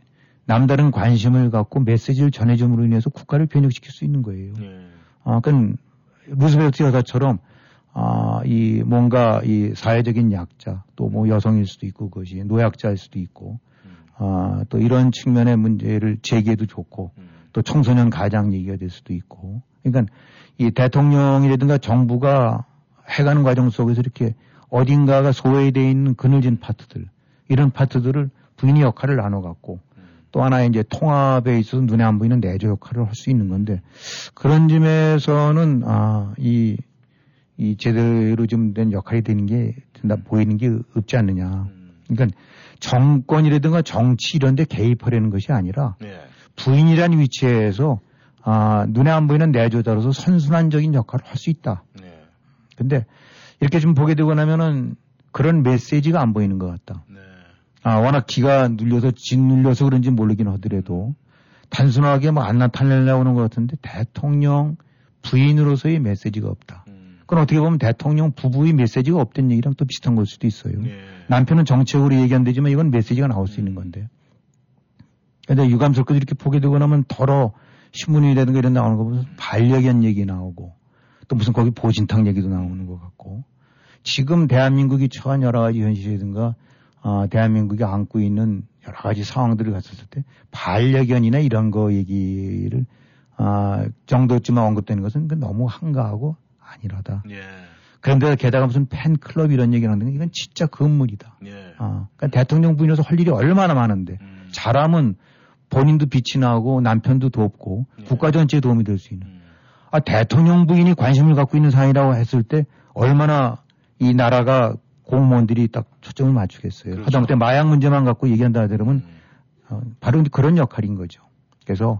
남다른 관심을 갖고 메시지를 전해줌으로 인해서 국가를 변혁시킬 수 있는 거예요. 네. 아, 그건 루스벨트 여사처럼 아, 이 뭔가 이 사회적인 약자 또 뭐 여성일 수도 있고 그것이 노약자일 수도 있고 아, 또 이런 측면의 문제를 제기해도 좋고 또 청소년 가장 얘기가 될 수도 있고 그러니까 이 대통령이라든가 정부가 해가는 과정 속에서 이렇게 어딘가가 소외되어 있는 그늘진 파트들 이런 파트들을 부인이 역할을 나눠 갖고 또 하나의 이제 통합에 있어서 눈에 안 보이는 내조 역할을 할 수 있는 건데 그런 점에서는 아, 이, 이 제대로 좀 된 역할이 되는 게 된다 보이는 게 없지 않느냐. 그러니까 정권이라든가 정치 이런 데 개입하려는 것이 아니라 네. 부인이라는 위치에서 아, 눈에 안 보이는 내조자로서 선순환적인 역할을 할 수 있다. 네. 근데 이렇게 좀 보게 되고 나면은 그런 메시지가 안 보이는 것 같다. 네. 아, 워낙 기가 눌려서 짓눌려서 그런지 모르긴 하더라도 단순하게 뭐 안 나타내려고 하는 것 같은데 대통령 부인으로서의 메시지가 없다. 음. 그건 어떻게 보면 대통령 부부의 메시지가 없던 얘기랑 또 비슷한 걸 수도 있어요. 예. 남편은 정책으로 얘기 안 되지만 이건 메시지가 나올 수 있는 건데. 근데 유감스럽게 이렇게 보게 되고 나면 더러 신문이라든가 이런 데 나오는 거 보면 반려견 얘기 나오고 또 무슨 거기 보진탕 얘기도 나오는 것 같고 지금 대한민국이 처한 여러 가지 현실이라든가 아, 대한민국이 안고 있는 여러 가지 상황들을 갔었을 때 반려견이나 이런 거 얘기를 아, 정도쯤만 언급되는 것은 그 너무 한가하고 아니라다. 예. 그런데 게다가 무슨 팬클럽 이런 얘기를 하는 건 이건 진짜 건물이다. 예. 아, 그러니까 대통령 부인으로서 할 일이 얼마나 많은데 음. 잘하면 본인도 빛이 나고 남편도 돕고 예. 국가 전체에 도움이 될 수 있는. 음. 아, 대통령 부인이 관심을 갖고 있는 사안이라고 했을 때 얼마나 이 나라가 공무원들이 딱 초점을 맞추겠어요. 그렇죠. 하다못해 마약 문제만 갖고 얘기한다 하더라면 음. 어, 바로 그런 역할인 거죠. 그래서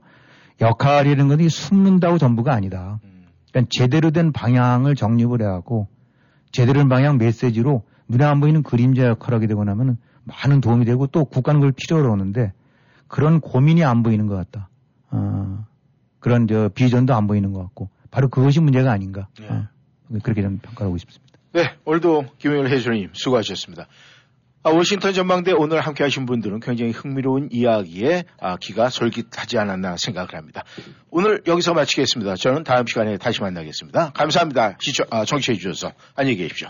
역할이라는 건 숨는다고 전부가 아니다. 음. 그러니까 제대로 된 방향을 정립을 해갖고 제대로 된 방향 메시지로 눈에 안 보이는 그림자 역할을 하게 되고 나면은 많은 도움이 되고 또 국가는 그걸 필요로 하는데 그런 고민이 안 보이는 것 같다. 어, 그런 저 비전도 안 보이는 것 같고 바로 그것이 문제가 아닌가. 예. 어, 그렇게 좀 평가하고 싶습니다. 네, 오늘도 김영일 해설님 수고하셨습니다. 아, 워싱턴 전망대 오늘 함께 하신 분들은 굉장히 흥미로운 이야기에 아, 귀가 솔깃하지 않았나 생각을 합니다. 오늘 여기서 마치겠습니다. 저는 다음 시간에 다시 만나겠습니다. 감사합니다. 시청, 아, 청취해 주셔서 안녕히 계십시오.